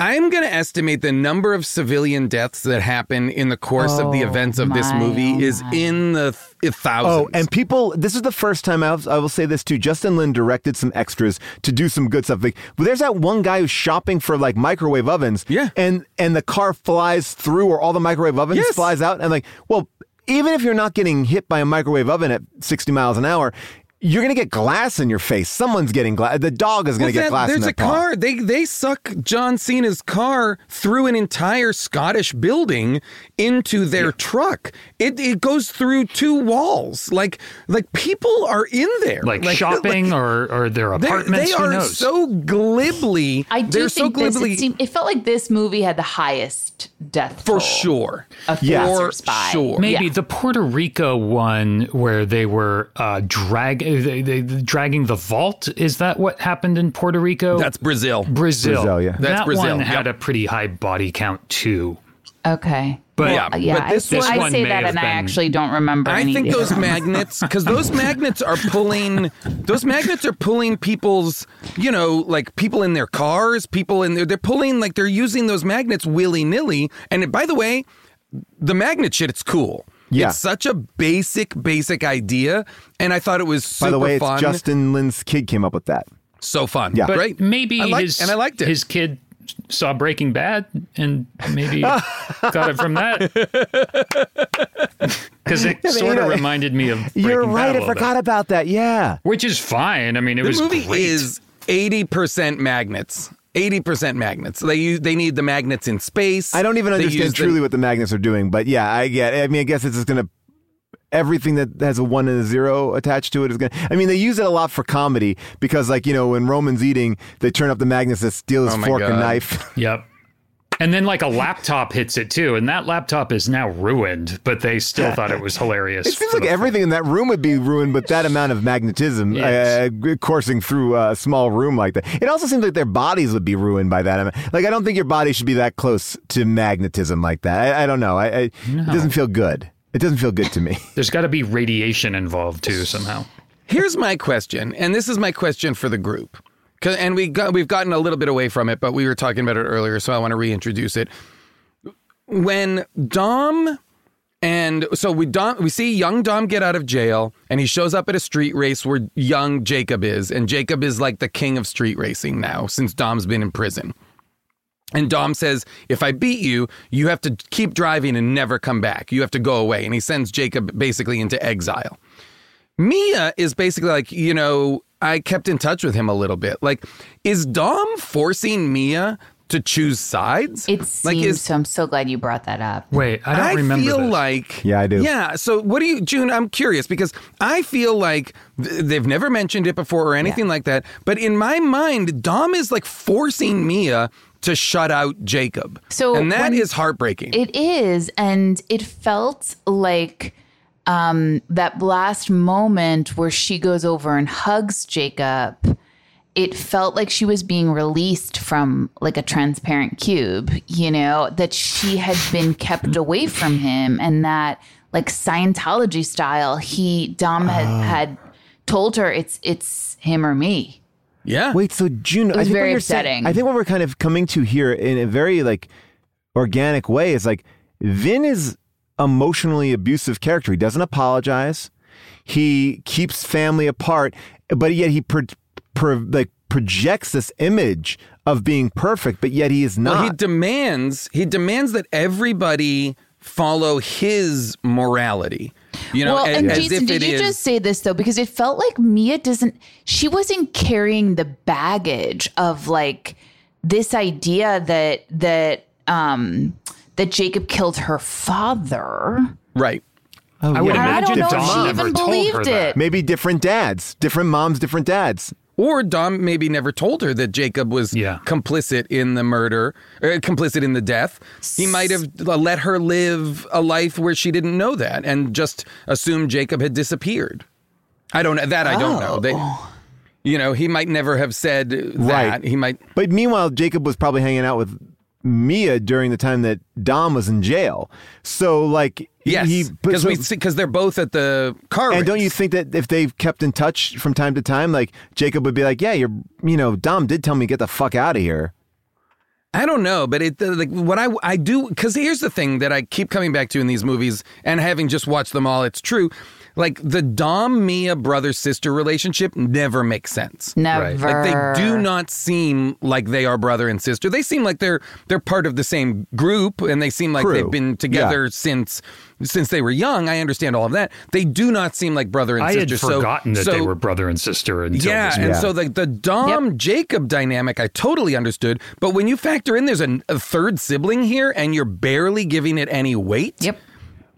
I'm going to estimate the number of civilian deaths that happen in the course of the
Oh,
events of this movie
oh,
is
my.
in the th- thousands.
Oh, and people, this is the first time I'll, I will say this too. Justin Lin directed some extras to do some good stuff. Like, but there's that one guy who's shopping for like microwave ovens.
Yeah.
And and the car flies through, or all the microwave ovens
Yes.
flies out. And like, well, even if you're not getting hit by a microwave oven at 60 miles an hour. You're gonna get glass in your face. Someone's getting glass. The dog is gonna
Well,
get
that-
glass
There's
in
a
that paw.
car. They they suck John Cena's car through an entire Scottish building into their truck. It it goes through two walls. Like like people are in there.
Like, shopping or or their
They're-
apartments.
They are
knows?
so glibly.
I do
they're
think
so
this. It, seemed, it felt like this movie had the highest death
for
toll
sure.
of
Yeah.
For
spy.
sure.
Maybe
Yeah.
the Puerto Rico one where they were uh, drag they, they, dragging the vault. Is that what happened in Puerto Rico?
That's Brazil.
Brazil.
Brazil, yeah.
that
That's Brazil,
one had a pretty high body count too.
Okay.
But-
Yeah,
Uh, yeah,
but this
I,
one-
I
This one
say that,
have
and I actually don't remember.
I
any
think those magnets, because those magnets are pulling, those magnets are pulling people's, you know, like people in their cars, people in there, they're pulling, like they're using those magnets willy nilly. And by the way, the magnet shit, it's cool.
Yeah.
It's such a basic, basic idea. And I thought it was super
By the way, it's
fun.
Justin Lin's kid came up with that.
so fun.
Yeah.
But
Great.
maybe
I liked-
his
and I liked it.
His kid saw Breaking Bad and maybe got it from that. Because it
you
sort of
know,
reminded me of Breaking
You're
Bad
right.
a
I
little bit.
forgot about that. Yeah.
Which is fine. I mean, it
the
was
movie
great.
is 80% magnets. 80% magnets. They use, they need the magnets in space.
I don't even
They
understand
use the-
truly what the magnets are doing, but yeah, I get. I mean, I guess it's just gonna. Everything that has a one and a zero attached to it is gonna. I mean, they use it a lot for comedy because, like you know, when Roman's eating, they turn up the magnets that steal his
Oh my
fork and knife.
Yep. And then like a laptop hits it too, and that laptop is now ruined, but they still thought it was hilarious.
It seems like everything in that room would be ruined, but that amount of magnetism
Yes.
uh, coursing through a small room like that. It also seems like their bodies would be ruined by that. I like, I don't think your body should be that close to magnetism like that. I, I don't know. I, I, It doesn't feel good. It doesn't feel good to me.
There's got to be radiation involved too somehow.
Here's my question, and this is my question for the group. And we got we've gotten a little bit away from it, but we were talking about it earlier, so I want to reintroduce it. When Dom And so we Dom, we see young Dom get out of jail, and he shows up at a street race where young Jacob is, and Jacob is like the king of street racing now since Dom's been in prison. And Dom says, if I beat you, you have to keep driving and never come back. You have to go away. And he sends Jacob basically into exile. Mia is basically like, you know, I kept in touch with him a little bit. Like, is Dom forcing Mia to choose sides?
It
like,
seems
is
so. I'm so glad you brought that up.
Wait, I don't
I
remember I
feel
this.
like
Yeah, I do.
Yeah. So what do you, June? I'm curious because I feel like th- they've never mentioned it before or anything like that. But in my mind, Dom is like forcing Mia to shut out Jacob.
So
and that
when-
is heartbreaking.
It is, and it felt like um, that last moment where she goes over and hugs Jacob. It felt like she was being released from like a transparent cube, you know, that she had been kept away from him, and that like Scientology style, he Dom had
Ah.
had told her it's it's him or me.
yeah.
Wait, so June, I
was
think what
very
you're saying- I think what we're kind of coming to here in a very like organic way is like Vin is emotionally abusive character. He doesn't apologize. He keeps family apart, but yet he pro- pro- like projects this image of being perfect, but yet he is not.
Well, he demands he demands that everybody follow his morality. You know,
well,
as,
and Jason, did you
is-
just say this though? Because it felt like Mia doesn't. She wasn't carrying the baggage of like this idea that that um that Jacob killed her father.
right.
Oh,
I would
yeah.
I don't
imagine
know if she even believed it.
Maybe different dads, different moms, different dads.
Or Dom maybe never told her that Jacob was
Yeah.
complicit in the murder, or complicit in the death. He might have uh, let her live a life where she didn't know that and just assumed Jacob had disappeared. I don't know. That I don't know. They, oh. you know, he might never have said that.
Right.
He might.
But meanwhile, Jacob was probably hanging out with Mia during the time that Dom was in jail. So, like,
Yes,
he
because
so-
we because they're both at the car.
And don't you think that if they've kept in touch from time to time, like Jacob would be like, "Yeah, you're, you know, Dom did tell me to get the fuck out of here."
I don't know, but it uh, like what I I do because here's the thing that I keep coming back to in these movies, and having just watched them all, it's true. Like the Dom Mia brother sister relationship never makes sense.
Never.
Like they do not seem like they are brother and sister. They seem like they're they're part of the same group, and they seem like
Crew.
they've been together
Yeah.
since since they were young. I understand all of that. They do not seem like brother and
I
sister.
had
so-
forgotten that they were brother and sister until
yeah,
this
and
movie.
so the the Dom Jacob dynamic I totally understood, but when you factor in there's a, a third sibling here and you're barely giving it any weight.
Yep.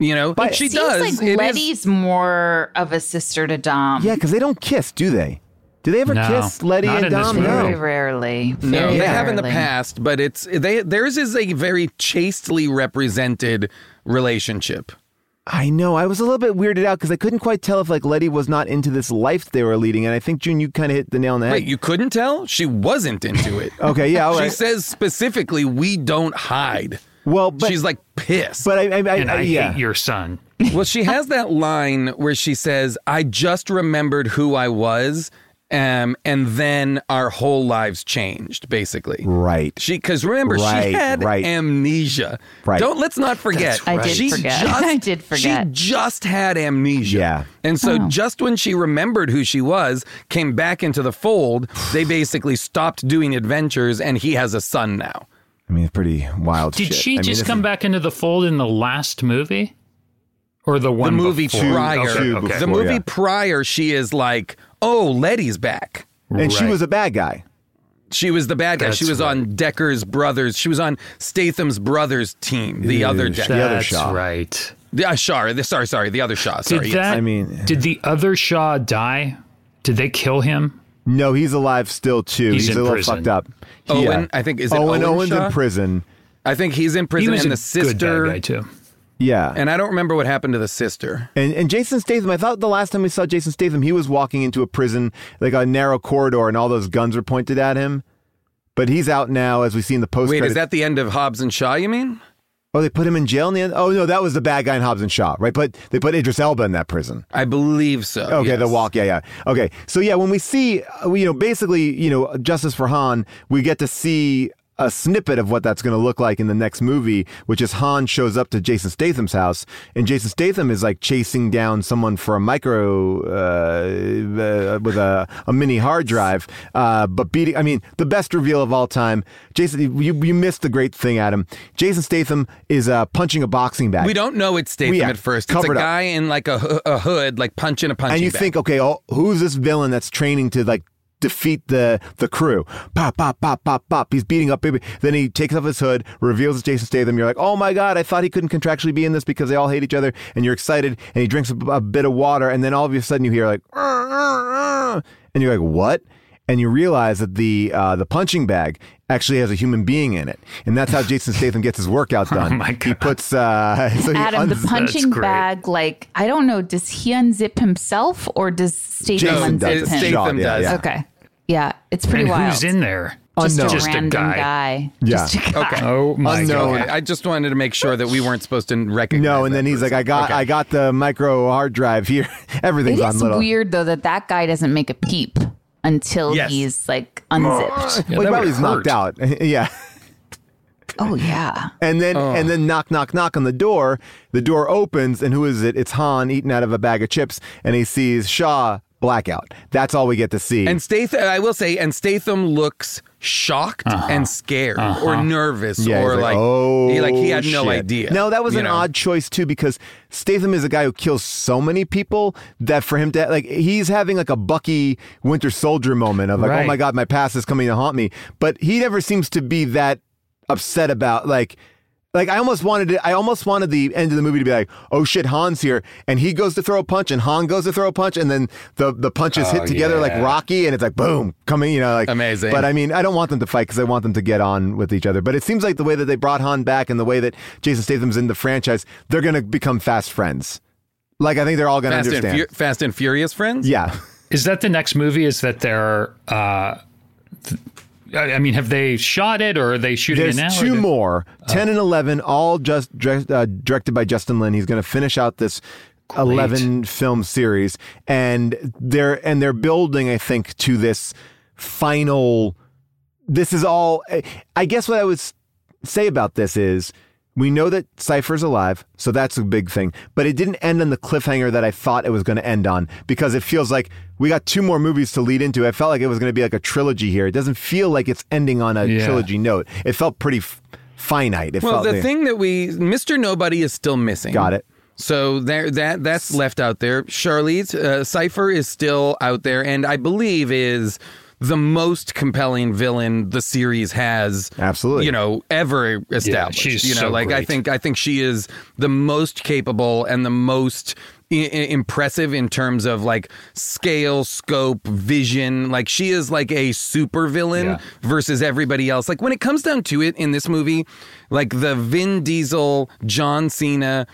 You know,
But-
she
Seems
does.
like
It is-
Letty's more of a sister to Dom.
Yeah, because they don't kiss, do they? Do they ever
No,
kiss Letty
not
and
in this
Dom?
movie.
Very
No.
rarely.
no,
Very
they have in the past, but it's they theirs is a very chastely represented relationship.
I know. I was a little bit weirded out because I couldn't quite tell if like Letty was not into this life they were leading, and I think June, you kind of hit the nail on the head.
Wait, you couldn't tell? She wasn't into it.
okay, yeah, all
She says specifically, "We don't hide."
Well, but
She's like pissed.
but I, I, I,
and I
yeah.
hate your son.
Well, she has that line where she says, "I just remembered who I was, um, and then our whole lives changed." Basically,
right.
She because remember
Right,
she had
right.
amnesia.
Right.
Don't let's not forget.
I did
she
forget.
Just,
I did forget.
She just had amnesia.
Yeah.
And so just when she remembered who she was, came back into the fold, they basically stopped doing adventures, and he has a son now.
I mean, it's pretty wild.
Did
shit.
she
I mean,
just
this
come
is-
back into the fold in the last movie? Or the one
movie
before?
prior.
Okay,
Two
okay.
The movie
yeah.
prior, she is like, "Oh, Letty's back."
And she was a bad guy.
She was the bad guy. she
That's
was on Deckard's brothers. She was on Statham's brothers team. The other
Ew,
Decker.
the other
That's
Shaw.
right.
The, uh, Shaw. The, sorry, sorry. The other Shaw. Sorry.
Did
yes.
that?
I mean-
did the other Shaw die? Did they kill him?
No, he's alive still too.
He's
He's,
in
a little
prison.
fucked up.
Owen, I think- is it
Owen?
Owen
Owen's
Shaw?
in prison.
I think he's in
He
prison,
was
and
a
the sister.
good bad guy too.
Yeah.
And I don't remember what happened to the sister.
And and Jason Statham, I thought the last time we saw Jason Statham, he was walking into a prison, like a narrow corridor, and all those guns were pointed at him. But he's out now, as we see in the post.
Wait,
credits.
is that the end of Hobbs and Shaw? You mean?
Oh, they put him in jail in the end. Oh no, that was the bad guy in Hobbs and Shaw, right? But they put Idris Elba in that prison.
I believe so.
Okay, the
yes.
walk, yeah, yeah. Okay, so yeah, when we see, uh, you know, basically, you know, Justice for Han, we get to see a snippet of what that's going to look like in the next movie, which is Han shows up to Jason Statham's house, and Jason Statham is like chasing down someone for a micro uh, uh, with a, a mini hard drive, uh, but beating. I mean, the best reveal of all time. Jason, you you missed the great thing, Adam. Jason Statham is uh, punching a boxing bag.
We don't know it's Statham
Yeah,
at first. It's a
up.
guy in like a, a hood, like punching a punching
and you
bag.
think, okay, oh, who's this villain that's training to like defeat the the crew? Pop, pop, pop, pop, pop. He's beating up baby. Then he takes off his hood, reveals it's Jason Statham. You're like, oh my god, I thought he couldn't contractually be in this because they all hate each other. And you're excited, and he drinks a, a bit of water, and then all of a sudden you hear like, and you're like, what? And you realize that the uh, the punching bag actually has a human being in it, and that's how Jason Statham gets his workout done.
my
He puts uh, so he
Adam, the punching bag, like, I don't know, does he unzip himself or does Statham
Jason
unzip
does.
him?
Statham
Yeah,
does.
yeah.
Okay. Yeah, it's pretty
and
wild.
who's in there?
Just
Unknown.
a
Just a
random
guy.
guy.
Yeah.
Just a guy.
Okay.
Oh my
Unknown.
god!
I just wanted to make sure that we weren't supposed to recognize.
No, and then he's like. I got,
Okay.
I got the micro hard drive here.
It
Everything's on
is
little.
weird though that that guy doesn't make a peep until
Yes.
he's like unzipped.
Yeah,
well,
that
he probably he's knocked out. yeah,
oh yeah.
and then oh. and then knock, knock, knock on the door. The door opens, and who is it? It's Han eating out of a bag of chips, and he sees Shaw blackout. That's all we get to see.
And Statham, I will say, and Statham looks shocked and scared or nervous
Uh-huh. yeah,
or
he's
like,
oh,
he, like he had no idea.
No, that was an
know?
odd choice too because Statham is a guy who kills so many people that for him to like he's having like a Bucky Winter Soldier moment of like, oh my god, my past is coming to haunt me. But he never seems to be that upset about like. Like I almost wanted it. I almost wanted the end of the movie to be like, "Oh shit, Han's here," and he goes to throw a punch, and Han goes to throw a punch, and then the the punches hit
Oh,
together like. Rocky, and it's like boom, coming, you know, like
Amazing.
But I mean, I don't want them to fight because I want them to get on with each other. But it seems like the way that they brought Han back and the way that Jason Statham's in the franchise, they're going to become fast friends. Like I think they're all going to
Fast and,
understand.
Fu- Fast and Furious friends.
yeah,
Is that the next movie? Is that they're? Uh, th- I mean, have they shot it or are they shooting
there's
it now?
two more, ten and eleven, all just uh, directed by Justin Lin. He's going to finish out this. 11 film series and they're and they're building i think to this final this is all i guess what i would say about this is we know that Cipher's alive, so that's a big thing. But it didn't end on the cliffhanger that I thought it was going to end on because it feels like we got two more movies to lead into. I felt like it was going to be like a trilogy here. It doesn't feel like it's ending on a
Yeah.
trilogy note. It felt pretty f- finite. It
Well, the
like-
thing that we, Mr. Nobody is still missing.
Got it.
So there, that that's left out there. Charlize uh, Cipher is still out there, and I believe is the most compelling villain the series has.
Absolutely.
you know, ever established.
she's
you know,
so
like I think I think she is the most capable and the most. I- impressive in terms of like scale, scope, vision. Like she is like a super villain
Yeah.
versus everybody else. Like when it comes down to it in this movie, like the Vin Diesel, John Cena,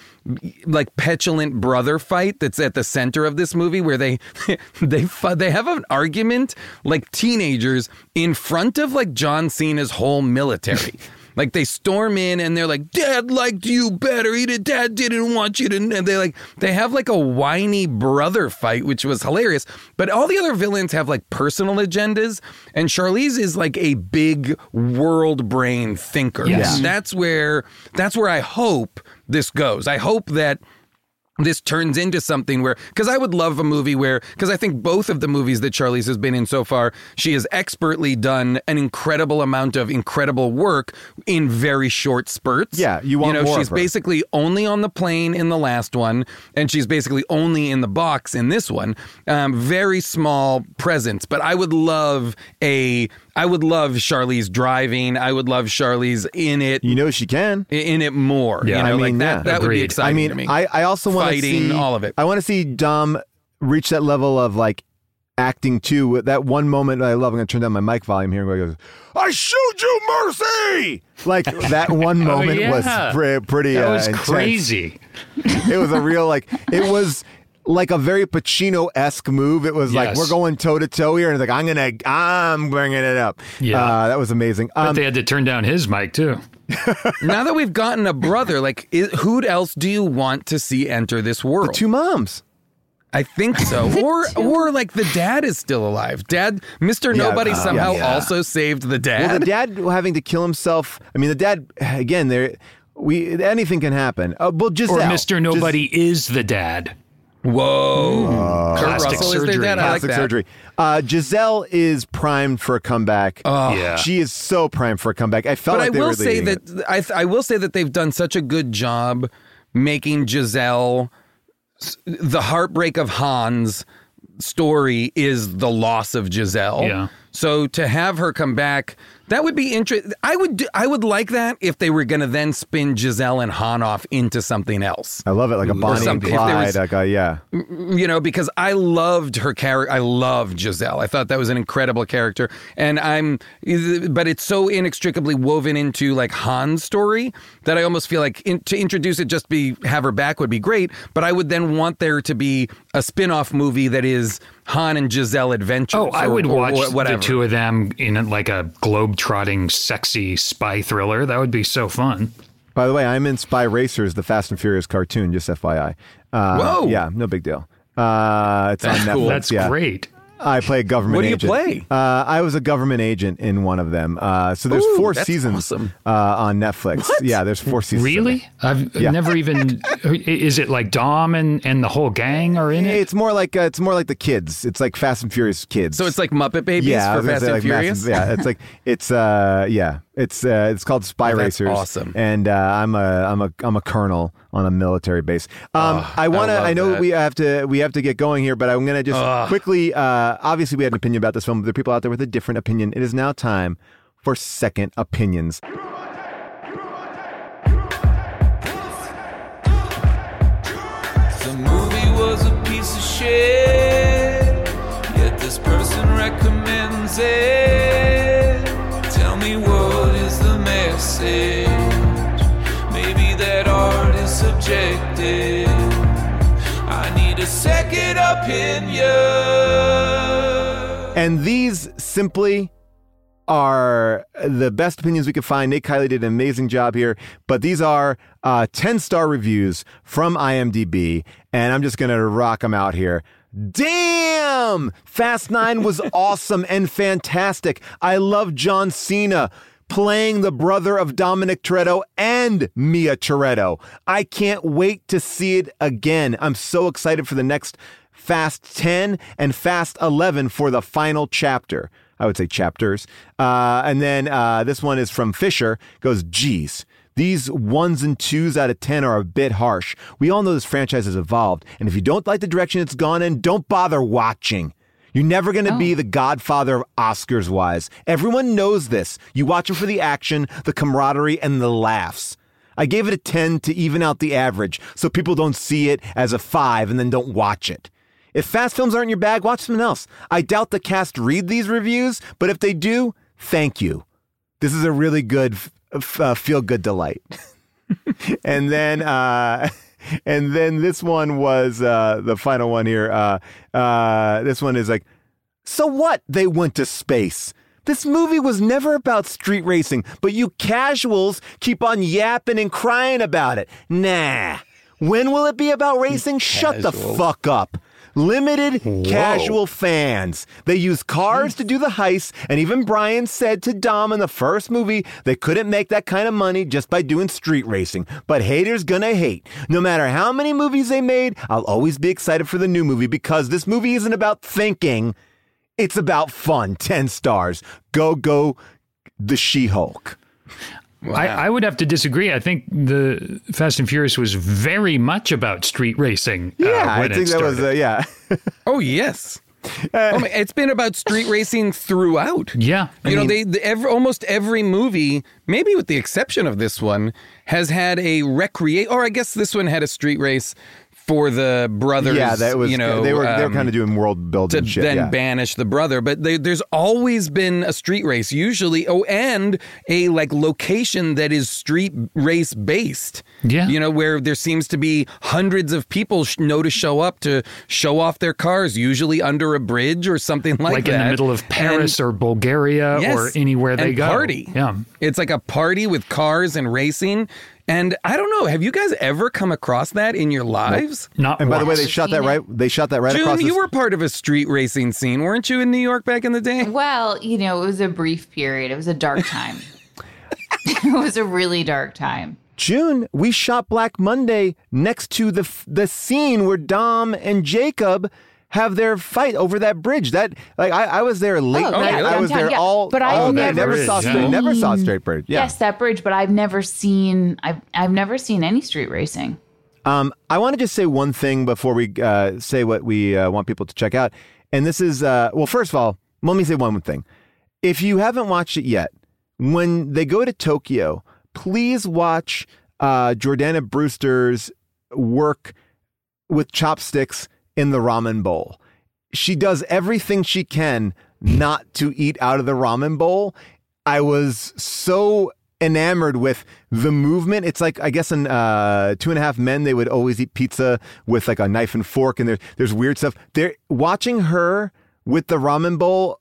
like petulant brother fight that's at the center of this movie where they they they have an argument like teenagers in front of like John Cena's whole military. Like they storm in and they're like, "Dad liked you better. He did. Dad didn't want you to." And they like they have like a whiny brother fight, which was hilarious. But all the other villains have like personal agendas, and Charlize is like a big world brain thinker.
Yes.
And that's where that's where I hope this goes. I hope that this turns into something where because I would love a movie where because I think both of the movies that Charlize has been in so far, she has expertly done an incredible amount of incredible work in very short spurts.
Yeah, you want
you know
more
she's
of her.
basically only on the plane in the last one, and she's basically only in the box in this one. Um, very small presence, but I would love a I would love Charlize driving. I would love Charlize in it.
you know she can.
In it more,
Yeah,
you know,
I mean,
like that.
yeah.
That would be
Agreed.
exciting
I mean,
to me.
I, I also want to see
all of it.
I want to see Dom reach that level of like acting too. With that one moment I love. I'm going to turn down my mic volume here. Where he goes, "I showed you mercy." Like that one moment
yeah.
was pre- pretty.
That
uh,
was
intense.
crazy.
It was a real like. It was. Like a very Pacino esque move. It was like we're going toe to toe here, and it's like I'm gonna, I'm bringing it up.
Yeah.
uh, that was amazing.
But
Um,
they had to turn down his mic too.
now that we've gotten a brother, like i who else do you want to see enter this world?
The two moms.
I think so. or or like the dad is still alive. Dad, Mr.
Yeah,
Nobody
uh,
somehow
yeah.
also saved the dad.
Well, the dad having to kill himself. I mean, the dad again. There, we anything can happen. Uh, well, just
Or Mr.
Gis-
Nobody is the dad.
Whoa. Kurt
Plastic
Russell is their
surgery.
dad. I like
plastic surgery. Uh, Giselle is primed for a comeback.
Yeah.
She is so primed for a comeback. I felt
But
like
I
they
will
were
say that
it.
I, th- I will say that they've done such a good job making Giselle the heartbreak of Han's story is the loss of Giselle.
Yeah.
So to have her come back, that would be interesting. I would do- I would like that if they were going to then spin Giselle and Han off into something else.
I love it, like a Bonnie and
something. If there
Clyde.
was-
like a, yeah,
you know, because I loved her character. I loved Giselle. I thought that was an incredible character. And I'm, but it's so inextricably woven into like Han's story that I almost feel like in, to introduce it, just be have her back would be great. But I would then want there to be a spin off movie that is Han and Giselle adventures.
Oh, I
or-
would
or
watch
wha- whatever.
the two of them in like a globe-trotting, sexy spy thriller. That would be so fun.
By the way, I'm in Spy Racers, the Fast and Furious cartoon. Just FYI. Uh,
Whoa.
Yeah, no big deal. Uh, it's
That's
on Netflix.
cool.
That's
yeah.
great.
I play a government
What do you
agent.
play?
Uh, I was a government agent in one of them. Uh, so there's
Ooh,
four seasons
awesome.
uh, on Netflix. Yeah, there's four seasons.
Really? I've
Yeah.
never even. Is it like Dom and, and the whole gang are in it?
It's more like uh, it's more like the kids. It's like Fast and Furious kids.
So it's like Muppet Babies
yeah,
for Fast
say,
and
like
Furious.
massive- yeah, it's like it's uh yeah, it's uh it's called Spy
Oh, that's
Racers.
awesome.
And uh, I'm a I'm a I'm a colonel on a military base. Um, I want to.
love
I, know
that.
we have to we have to get going here, but I'm gonna just quickly. Uh, obviously, we had an opinion about this film. But there are people out there with a different opinion. It is now time for second opinions.
The movie was a piece of shit, yet this person recommends it. Message? Maybe that art is subjective. I need a second opinion.
And these simply are the best opinions we could find. Nate Kiley did an amazing job here, but these are uh, 10 star reviews from IMDb, and I'm just going to rock them out here. Damn! Fast Nine was awesome and fantastic. I love John Cena playing the brother of Dominic Toretto and Mia Toretto. I can't wait to see it again. I'm so excited for the next Fast 10 and Fast 11 for the final chapter. I would say chapters. Uh, and then uh, this one is from Fisher. Goes, geez, these ones and twos out of 10 are a bit harsh. We all know this franchise has evolved. And if you don't like the direction it's gone in, don't bother watching. You're never going to be the godfather of Oscars wise. Everyone knows this. You watch it for the action, the camaraderie, and the laughs. I gave it a 10 to even out the average so people don't see it as a 5 and then don't watch it. If fast films aren't your bag, watch something else. I doubt the cast read these reviews, but if they do, thank you. This is a really good f- uh, feel good delight. and then uh and then this one was uh the final one here. Uh uh this one is like so what? They went to space. This movie was never about street racing, but you casuals keep on yapping and crying about it. Nah. When will it be about racing? Shut the fuck up. Limited casual fans. They use cars to do the heist, and even Brian said to Dom in the first movie they couldn't make that kind of money just by doing street racing. But haters gonna hate. No matter how many movies they made, I'll always be excited for the new movie because this movie isn't about thinking. It's about fun. 10 stars. Go, go, the She Hulk.
I, I would have to disagree. I think the Fast and Furious was very much about street racing. uh,
Yeah, I think
it
that was, uh, yeah.
Oh yes. oh, my, it's been about street racing throughout.
yeah. I
You know,
mean,
they the, every, almost every movie, maybe with the exception of this one, has had a recreate. Or I guess this one had a street race for the brothers.
yeah, that was,
you know
they were, they were
um,
kind of doing world building
to
shit.
then
yeah.
banish the brother. But they, there's always been a street race, usually. Oh, and a like location that is street race based.
Yeah.
you know where there seems to be hundreds of people sh- know to show up to show off their cars, usually under a bridge or something like,
like
that.
Like in the middle of Paris
And-
or Bulgaria
Yes,
or anywhere they
and
go.
Party.
Yeah.
It's like a party with cars and racing. And I don't know, have you guys ever come across that in your lives?
Not
And by the way, they shot that right. They shot that right across.
June,
the-
you were part of a street racing scene, weren't you, in New York back in the day?
Well, you know, it was a brief period. It was a dark time. it was a really dark time.
June, we shot Black Monday next to the the scene where Dom and Jakob have their fight over that bridge. That like I, I was there late
Oh,
night.
yeah,
I was
downtown,
there
yeah.
all.
But I've
all day.
never
never saw straight. Never saw straight bridge. Yeah.
Yes, that bridge, but I've never seen I've I've never seen any street racing.
Um, I want to just say one thing before we uh, say what we uh, want people to check out. And this is, uh, well, first of all, let me say one thing. If you haven't watched it yet, when they go to Tokyo, please watch uh, Jordana Brewster's work with chopsticks in the ramen bowl. She does everything she can not to eat out of the ramen bowl. I was so enamored with the movement. It's like I guess in uh, Two and a Half Men, they would always eat pizza with like a knife and fork, and there's there's weird stuff. They're watching her with the ramen bowl.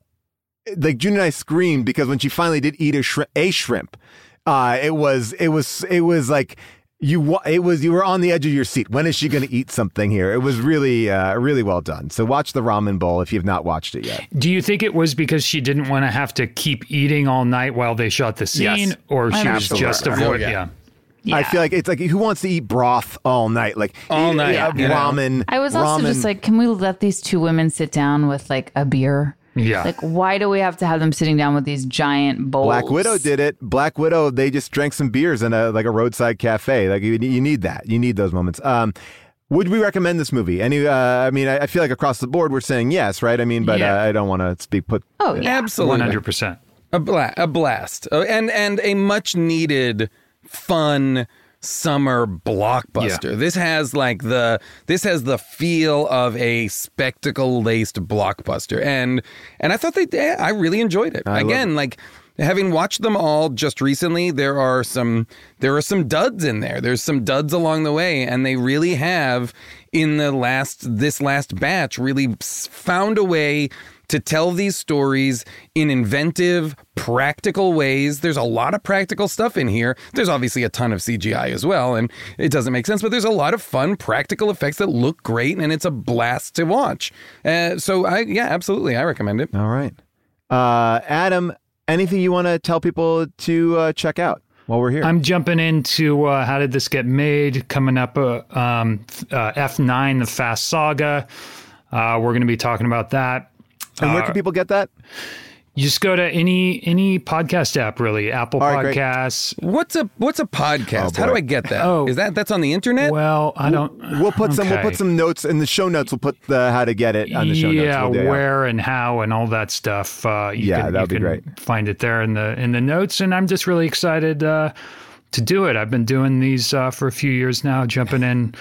Like June and I screamed because when she finally did eat a shrimp, a shrimp, uh, it was it was it was like you it was you were on the edge of your seat. When is she going to eat something here? It was really uh, really well done. So watch the ramen bowl if you've not watched it yet.
Do you think it was because she didn't want to have to keep eating all night while they shot the scene,
Yes.
or she was
Absolutely.
just
Oh,
avoid?
yeah.
yeah.
Yeah.
I feel like it's like who wants to eat broth all night? Like
All night,
yeah,
you know?
ramen.
I was also
ramen.
just like, can we let these two women sit down with like a beer?
Yeah.
Like, why do we have to have them sitting down with these giant bowls?
Black Widow did it. Black Widow, they just drank some beers in a like a roadside cafe. Like you, you need that. You need those moments. Um, would we recommend this movie? Any? Uh, I mean, I, I feel like across the board we're saying yes, right? I mean, but
Yeah.
uh, I don't want to speak put.
Oh yeah.
Absolutely.
One hundred percent.
A, bla- a blast. Oh, and and a much needed fun summer blockbuster.
Yeah.
This has like the this has the feel of a spectacle laced blockbuster. And and I thought they eh, I really enjoyed it.
love
Again, like having watched them all just recently, there are some there are some duds in there. There's some duds along the way and they really have in the last this last batch really found a way to tell these stories in inventive, practical ways. There's a lot of practical stuff in here. There's obviously a ton of CGI as well, and it doesn't make sense, but there's a lot of fun practical effects that look great, and it's a blast to watch. Uh, so, I yeah, absolutely, I recommend it.
All right, uh, Adam. Anything you want to tell people to uh, check out while we're here?
I'm jumping into uh, how did this get made? Coming up, uh, um, uh, F9, the Fast Saga. Uh, we're going to be talking about that.
And where
uh,
can people get that?
You just go to any any podcast app, really. Apple
All right, great.
Podcasts.
What's a what's a podcast?
Oh,
How do
boy.
I get that?
Oh.
Is that that's on the internet?
Well, I don't.
We'll put some. We'll put some notes in the show notes. We'll put the how to get it on the show
yeah,
notes. We'll do-
where and how and all that stuff. Uh, you
Yeah,
can,
that'd
you
be
can
great.
Find it there in the in the notes, and I'm just really excited uh, to do it. I've been doing these uh, for a few years now, jumping in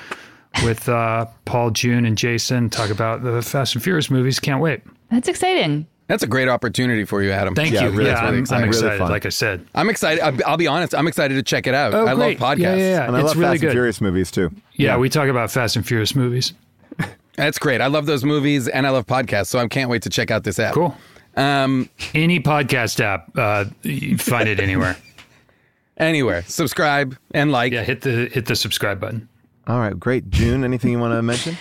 with uh, Paul, June, and Jason. Talk about the Fast and Furious movies. Can't wait.
That's exciting.
That's a great opportunity for you, Adam.
Thank
Yeah,
you.
really,
yeah,
really
I'm,
exciting.
I'm
Really
excited.
fun.
like I said.
I'm excited. I'll, I'll be honest. I'm excited to check it out.
Oh,
I
great.
love podcasts.
Yeah, yeah, yeah.
And I
it's
love
really
Fast
good.
and Furious movies too.
Yeah, we talk about Fast and Furious movies.
That's great. I love those movies and I love podcasts, so I can't wait to check out this app.
Cool.
Um,
Any podcast app, uh, you find it anywhere.
anywhere, subscribe and like.
yeah, hit the hit the subscribe button.
All right, great. June, anything you want to mention?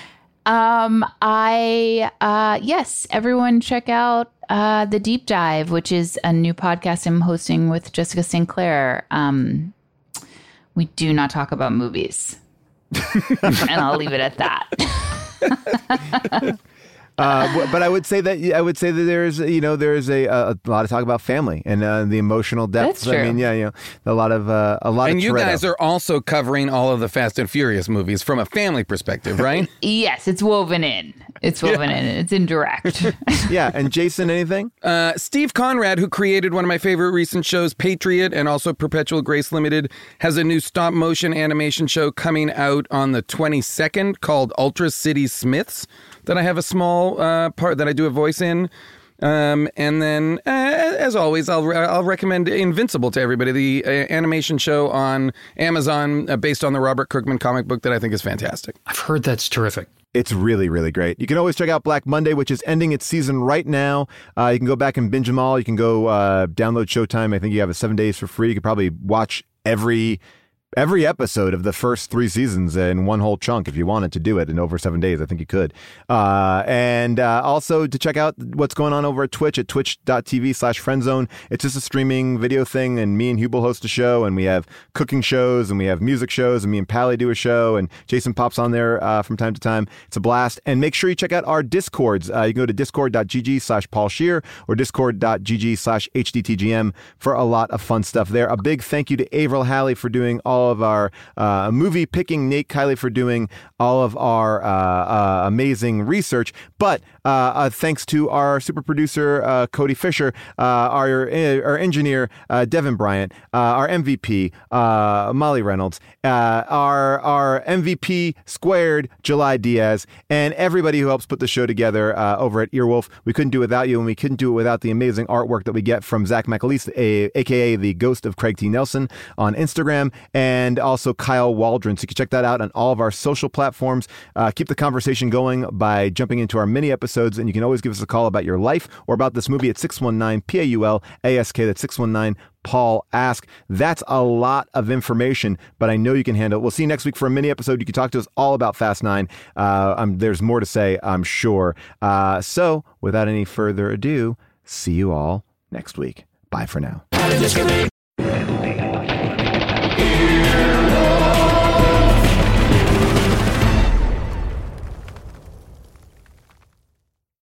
Um, I uh yes, everyone check out uh the deep dive, which is a new podcast I'm hosting with Jessica St. Clair. Um we do not talk about movies. and I'll leave it at that.
Uh, but I would say that I would say that there's you know there's a, a lot of talk about family and uh, the emotional depths.
That's
I mean, yeah, you know, a lot of uh, a lot
And
of
you
Toretto.
guys are also covering all of the Fast and Furious movies from a family perspective, right?
yes, it's woven in. It's woven in. It's indirect.
yeah. And Jason, anything?
Uh, Steve Conrad, who created one of my favorite recent shows, Patriot, and also Perpetual Grace Limited, has a new stop motion animation show coming out on the 22nd called Ultra City Smiths that I have a small uh, part that I do a voice in. Um, and then, uh, as always, I'll I'll recommend Invincible to everybody, the uh, animation show on Amazon uh, based on the Robert Kirkman comic book that I think is fantastic.
I've heard that's terrific.
It's really, really great. You can always check out Black Monday, which is ending its season right now. Uh, you can go back and binge them all. You can go uh, download Showtime. I think you have a seven days for free. You could probably watch every every episode of the first three seasons in one whole chunk if you wanted to do it in over seven days. I think you could. Uh, and uh, also to check out what's going on over at Twitch at twitch.tv slash friendzone. It's just a streaming video thing, and me and Huebel host a show, and we have cooking shows, and we have music shows, and me and Pally do a show, and Jason pops on there uh, from time to time. It's a blast. And make sure you check out our Discords. Uh, you can go to discord.gg slash Paul Scheer or discord.gg slash HDTGM for a lot of fun stuff there. A big thank you to Avril Halley for doing all of our uh, movie picking, Nate Kiley for doing all of our uh, uh, amazing research. But uh, uh, thanks to our super producer, Cody Fisher, our, our engineer, Devin Bryant, our MVP, Molly Reynolds, our, our MVP squared, July Diaz, and everybody who helps put the show together over at Earwolf. We couldn't do it without you, and we couldn't do it without the amazing artwork that we get from Zach McAleese, a, aka the ghost of Craig T. Nelson on Instagram, and also Kyle Waldron. So you can check that out on all of our social platforms. Uh, keep the conversation going by jumping into our mini episodes, and you can always give us a call about your life or about this movie at 619 P A U L A S K. That's 619 Paul Ask. That's a lot of information, but I know you can handle it. We'll see you next week for a mini episode. You can talk to us all about Fast Nine. Uh, um, there's more to say, I'm sure. Uh, so, without any further ado, see you all next week. Bye for now.